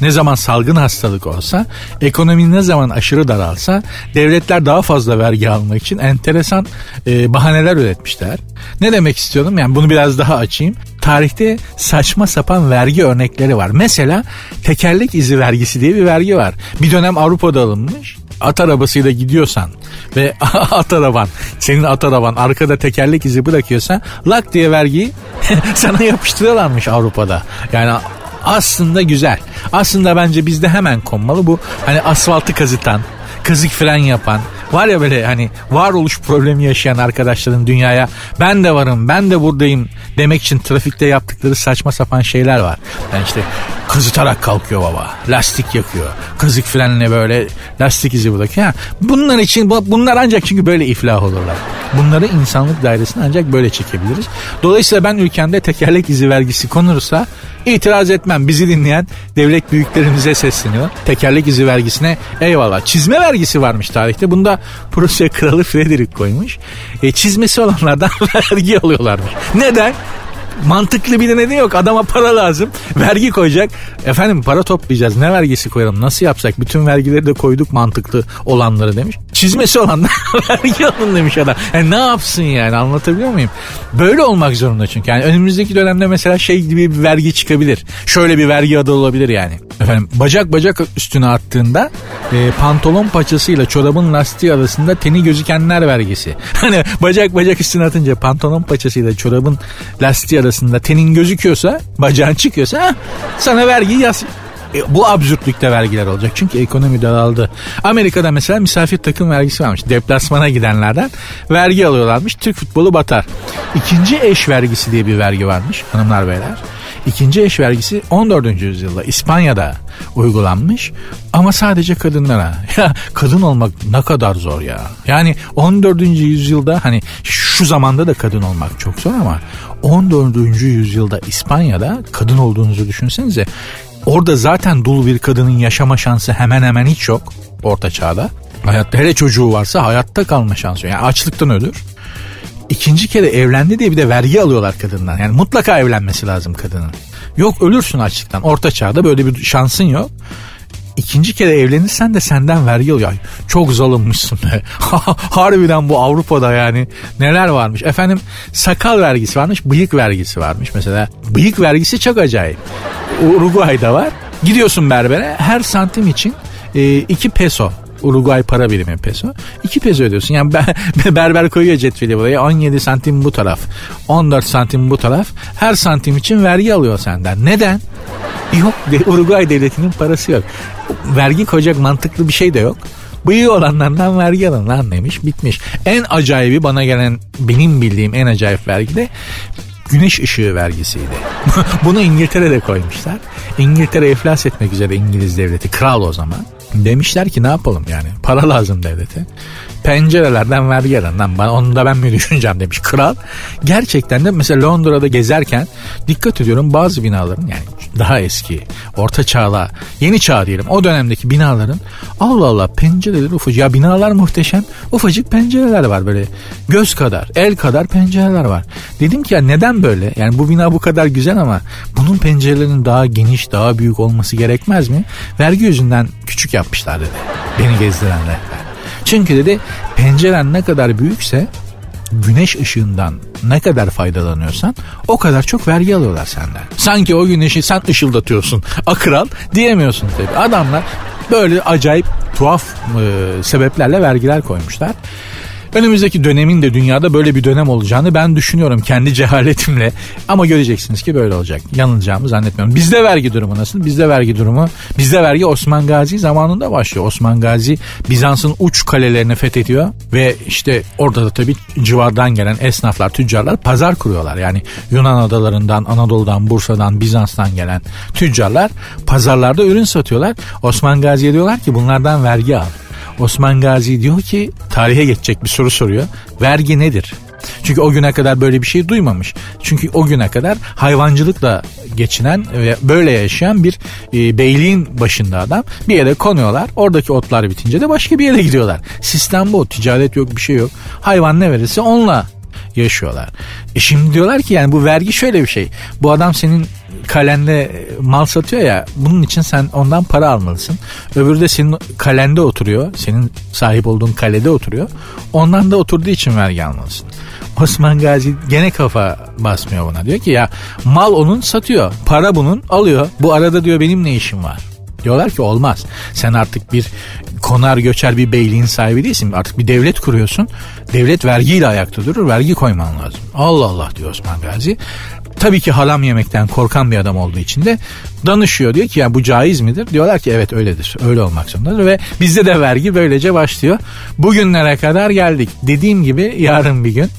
ne zaman salgın hastalık olsa, ekonomi ne zaman aşırı daralsa devletler daha fazla vergi almak için enteresan e, bahaneler üretmişler. Ne demek istiyorum? Yani bunu biraz daha açayım. Tarihte saçma sapan vergi örnekleri var. Mesela tekerlek izi vergisi diye bir vergi var. Bir dönem Avrupa'da alınmış at arabasıyla gidiyorsan ve at araban senin at araban arkada tekerlek izi bırakıyorsa lak diye vergiyi sana yapıştırıyorlarmış Avrupa'da. Yani aslında güzel. Aslında bence bizde hemen konmalı bu. Hani asfaltı kazıtan, kazık fren yapan var ya böyle hani varoluş problemi yaşayan arkadaşların dünyaya ben de varım ben de buradayım demek için trafikte yaptıkları saçma sapan şeyler var. Yani işte kazıtarak kalkıyor baba. Lastik yakıyor. Kazık frenle böyle lastik izi bırakıyor. Ha, bunlar için bunlar ancak çünkü böyle iflah olurlar. Bunları insanlık dairesine ancak böyle çekebiliriz. Dolayısıyla ben ülkemde tekerlek izi vergisi konursa itiraz etmem. Bizi dinleyen devlet büyüklerimize sesleniyor. Tekerlek izi vergisine eyvallah. Çizme vergisi varmış tarihte. Bunda Prusya Kralı Frederick koymuş. E, çizmesi olanlardan vergi alıyorlarmış. Neden? Mantıklı bir nedeni yok. Adama para lazım. Vergi koyacak. Efendim para toplayacağız. Ne vergisi koyalım? Nasıl yapsak? Bütün vergileri de koyduk mantıklı olanları demiş. Çizmesi olanlar vergi alın demiş adam. Yani ne yapsın yani anlatabiliyor muyum? Böyle olmak zorunda çünkü. Yani önümüzdeki dönemde mesela şey gibi bir vergi çıkabilir. Şöyle bir vergi adı olabilir yani. Efendim bacak bacak üstüne attığında e, pantolon paçasıyla çorabın lastiği arasında teni gözükenler vergisi. Hani bacak bacak üstüne atınca pantolon paçasıyla çorabın lastiği arasında tenin gözüküyorsa bacağın çıkıyorsa sana vergi yaz, e, bu absürtlükte vergiler olacak. Çünkü ekonomi daraldı. Amerika'da mesela misafir takım vergisi varmış. Deplasmana gidenlerden vergi alıyorlarmış. Türk futbolu batar. İkinci eş vergisi diye bir vergi varmış hanımlar beyler. İkinci eş vergisi 14. yüzyılda İspanya'da uygulanmış ama sadece kadınlara. Ya kadın olmak ne kadar zor ya. Yani 14. yüzyılda hani şu zamanda da kadın olmak çok zor ama 14. yüzyılda İspanya'da kadın olduğunuzu düşünsenize. Orada zaten dul bir kadının yaşama şansı hemen hemen hiç yok orta çağda. Hayatta hele çocuğu varsa hayatta kalma şansı yok. Yani açlıktan ölür. İkinci kere evlendi diye bir de vergi alıyorlar kadından. Yani mutlaka evlenmesi lazım kadının. Yok ölürsün açlıktan. Orta çağda böyle bir şansın yok. İkinci kere evlenirsen de senden vergi alıyor. Çok zalimmişsin be. Harbiden bu Avrupa'da yani neler varmış. Efendim sakal vergisi varmış, bıyık vergisi varmış mesela. Bıyık vergisi çok acayip. Uruguay'da var. Gidiyorsun berbere her santim için 2 e, peso Uruguay para birimi peso. 2 peso ödüyorsun. Yani berber koyuyor cetveli buraya. 17 santim bu taraf. 14 santim bu taraf. Her santim için vergi alıyor senden. Neden? Yok Uruguay devletinin parası yok. Vergi koyacak mantıklı bir şey de yok. Bıyığı olanlardan vergi alın lan demiş bitmiş. En acayibi bana gelen benim bildiğim en acayip vergi de güneş ışığı vergisiydi. Bunu İngiltere'de koymuşlar. İngiltere iflas etmek üzere İngiliz devleti kral o zaman. Demişler ki ne yapalım yani para lazım devlete. Pencerelerden vergi alın bana onu da ben mi düşüneceğim demiş kral. Gerçekten de mesela Londra'da gezerken dikkat ediyorum bazı binaların yani daha eski orta çağla yeni çağ diyelim o dönemdeki binaların Allah Allah pencereleri ufacık ya binalar muhteşem ufacık pencereler var böyle göz kadar el kadar pencereler var. Dedim ki ya neden böyle yani bu bina bu kadar güzel ama bunun pencerelerinin daha geniş daha büyük olması gerekmez mi? Vergi yüzünden küçük yapmışlar dedi. Beni gezdiren rehber. Çünkü dedi penceren ne kadar büyükse güneş ışığından ne kadar faydalanıyorsan o kadar çok vergi alıyorlar senden. Sanki o güneşi sen ışıldatıyorsun akral diyemiyorsun tabii. Adamlar böyle acayip tuhaf e, sebeplerle vergiler koymuşlar. Önümüzdeki dönemin de dünyada böyle bir dönem olacağını ben düşünüyorum kendi cehaletimle. Ama göreceksiniz ki böyle olacak. Yanılacağımı zannetmiyorum. Bizde vergi durumu nasıl? Bizde vergi durumu, bizde vergi Osman Gazi zamanında başlıyor. Osman Gazi Bizans'ın uç kalelerini fethediyor ve işte orada da tabii civardan gelen esnaflar, tüccarlar pazar kuruyorlar. Yani Yunan adalarından, Anadolu'dan, Bursa'dan, Bizans'tan gelen tüccarlar pazarlarda ürün satıyorlar. Osman Gazi'ye diyorlar ki bunlardan vergi al. Osman Gazi diyor ki tarihe geçecek bir soru soruyor. Vergi nedir? Çünkü o güne kadar böyle bir şey duymamış. Çünkü o güne kadar hayvancılıkla geçinen ve böyle yaşayan bir e, beyliğin başında adam bir yere konuyorlar. Oradaki otlar bitince de başka bir yere gidiyorlar. Sistem bu. Ticaret yok bir şey yok. Hayvan ne verirse onunla yaşıyorlar. E şimdi diyorlar ki yani bu vergi şöyle bir şey. Bu adam senin kalende mal satıyor ya bunun için sen ondan para almalısın. Öbürü de senin kalende oturuyor. Senin sahip olduğun kalede oturuyor. Ondan da oturduğu için vergi almalısın. Osman Gazi gene kafa basmıyor buna. Diyor ki ya mal onun satıyor. Para bunun alıyor. Bu arada diyor benim ne işim var? Diyorlar ki olmaz. Sen artık bir konar göçer bir beyliğin sahibi değilsin. Artık bir devlet kuruyorsun. Devlet vergiyle ayakta durur. Vergi koyman lazım. Allah Allah diyor Osman Gazi. Tabii ki halam yemekten korkan bir adam olduğu için de danışıyor. Diyor ki ya bu caiz midir? Diyorlar ki evet öyledir. Öyle olmak zorundadır ve bizde de vergi böylece başlıyor. Bugünlere kadar geldik. Dediğim gibi yarın bir gün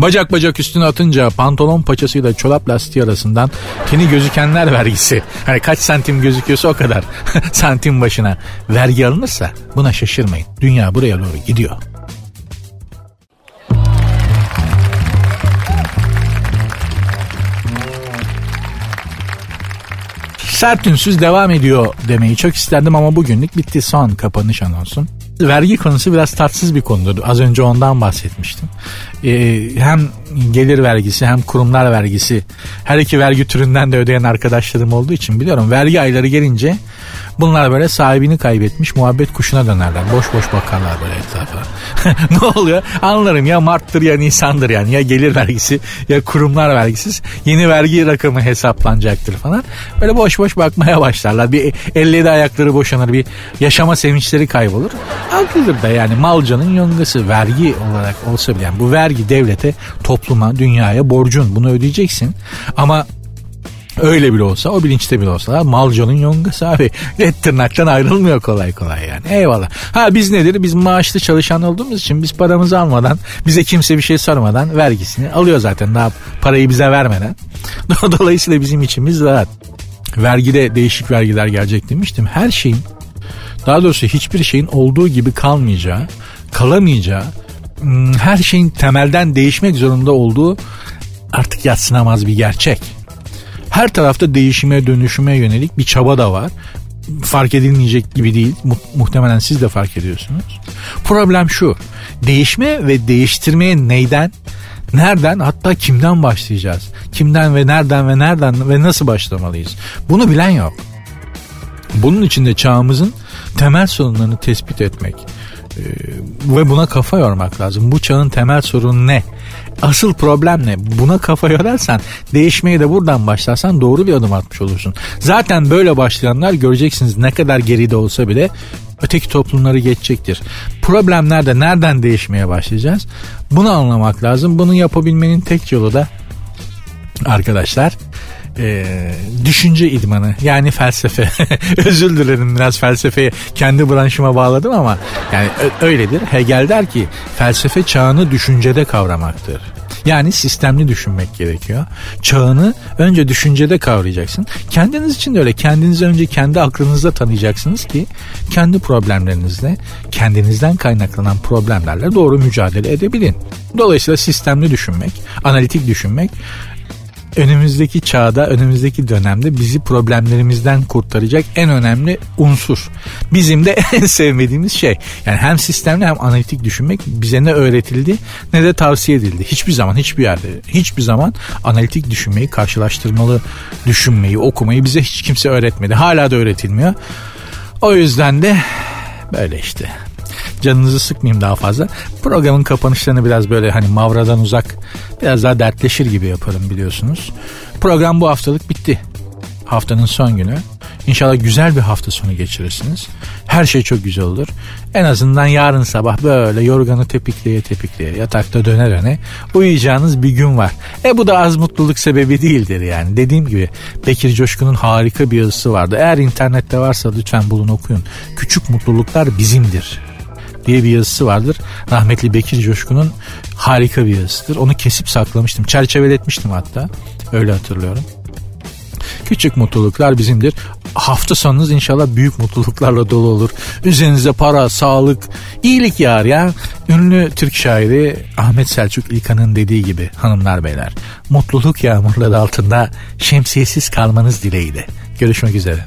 Bacak bacak üstüne atınca pantolon paçasıyla çorap lastiği arasından teni gözükenler vergisi. Hani kaç santim gözüküyorsa o kadar santim başına vergi alınırsa buna şaşırmayın. Dünya buraya doğru gidiyor. Sert ünsüz devam ediyor demeyi çok isterdim ama bugünlük bitti son kapanış anonsun. Vergi konusu biraz tatsız bir konudur. Az önce ondan bahsetmiştim. Ee, hem gelir vergisi hem kurumlar vergisi her iki vergi türünden de ödeyen arkadaşlarım olduğu için biliyorum. Vergi ayları gelince bunlar böyle sahibini kaybetmiş muhabbet kuşuna dönerler. Boş boş bakarlar böyle etrafa. ne oluyor? Anlarım ya Mart'tır ya Nisan'dır yani. Ya gelir vergisi ya kurumlar vergisiz. Yeni vergi rakamı hesaplanacaktır falan. Böyle boş boş bakmaya başlarlar. Bir elledi ayakları boşanır. Bir yaşama sevinçleri kaybolur. Haklıdır da yani malcanın yongası vergi olarak olsa bile yani bu vergi devlete, topluma, dünyaya borcun bunu ödeyeceksin. Ama Öyle bile olsa o bilinçte bile olsa malcanın yongası abi. Et tırnaktan ayrılmıyor kolay kolay yani. Eyvallah. Ha biz nedir? Biz maaşlı çalışan olduğumuz için biz paramızı almadan bize kimse bir şey sormadan vergisini alıyor zaten. Daha parayı bize vermeden. Dolayısıyla bizim içimiz rahat. Vergide değişik vergiler gelecek demiştim. Her şeyin daha doğrusu hiçbir şeyin olduğu gibi kalmayacağı, kalamayacağı, her şeyin temelden değişmek zorunda olduğu artık yatsınamaz bir gerçek. Her tarafta değişime dönüşüme yönelik bir çaba da var. Fark edilmeyecek gibi değil. Mu- muhtemelen siz de fark ediyorsunuz. Problem şu. Değişme ve değiştirmeye neyden, nereden hatta kimden başlayacağız? Kimden ve nereden ve nereden ve nasıl başlamalıyız? Bunu bilen yok. Bunun için de çağımızın temel sorunlarını tespit etmek ve buna kafa yormak lazım. Bu çağın temel sorunu ne? Asıl problem ne? Buna kafa yorarsan değişmeye de buradan başlarsan doğru bir adım atmış olursun. Zaten böyle başlayanlar göreceksiniz ne kadar geride olsa bile öteki toplumları geçecektir. Problem nerede? Nereden değişmeye başlayacağız? Bunu anlamak lazım. Bunu yapabilmenin tek yolu da arkadaşlar e, düşünce idmanı yani felsefe. Özür dilerim biraz felsefeyi kendi branşıma bağladım ama yani öyledir. Hegel der ki felsefe çağını düşüncede kavramaktır. Yani sistemli düşünmek gerekiyor. Çağını önce düşüncede kavrayacaksın. Kendiniz için de öyle. Kendinizi önce kendi aklınızda tanıyacaksınız ki kendi problemlerinizle, kendinizden kaynaklanan problemlerle doğru mücadele edebilin. Dolayısıyla sistemli düşünmek, analitik düşünmek önümüzdeki çağda, önümüzdeki dönemde bizi problemlerimizden kurtaracak en önemli unsur. Bizim de en sevmediğimiz şey. Yani hem sistemli hem analitik düşünmek bize ne öğretildi ne de tavsiye edildi. Hiçbir zaman hiçbir yerde hiçbir zaman analitik düşünmeyi, karşılaştırmalı düşünmeyi, okumayı bize hiç kimse öğretmedi. Hala da öğretilmiyor. O yüzden de böyle işte canınızı sıkmayayım daha fazla. Programın kapanışlarını biraz böyle hani mavradan uzak biraz daha dertleşir gibi yaparım biliyorsunuz. Program bu haftalık bitti. Haftanın son günü. İnşallah güzel bir hafta sonu geçirirsiniz. Her şey çok güzel olur. En azından yarın sabah böyle yorganı tepikleye tepikleye yatakta döne döne uyuyacağınız bir gün var. E bu da az mutluluk sebebi değildir yani. Dediğim gibi Bekir Coşkun'un harika bir yazısı vardı. Eğer internette varsa lütfen bulun okuyun. Küçük mutluluklar bizimdir diye bir yazısı vardır. Rahmetli Bekir Coşkun'un harika bir yazısıdır. Onu kesip saklamıştım. Çerçeveletmiştim hatta. Öyle hatırlıyorum. Küçük mutluluklar bizimdir. Hafta sonunuz inşallah büyük mutluluklarla dolu olur. Üzerinize para, sağlık, iyilik yağar ya. Ünlü Türk şairi Ahmet Selçuk İlkan'ın dediği gibi hanımlar beyler. Mutluluk yağmurları altında şemsiyesiz kalmanız dileğiyle. Görüşmek üzere.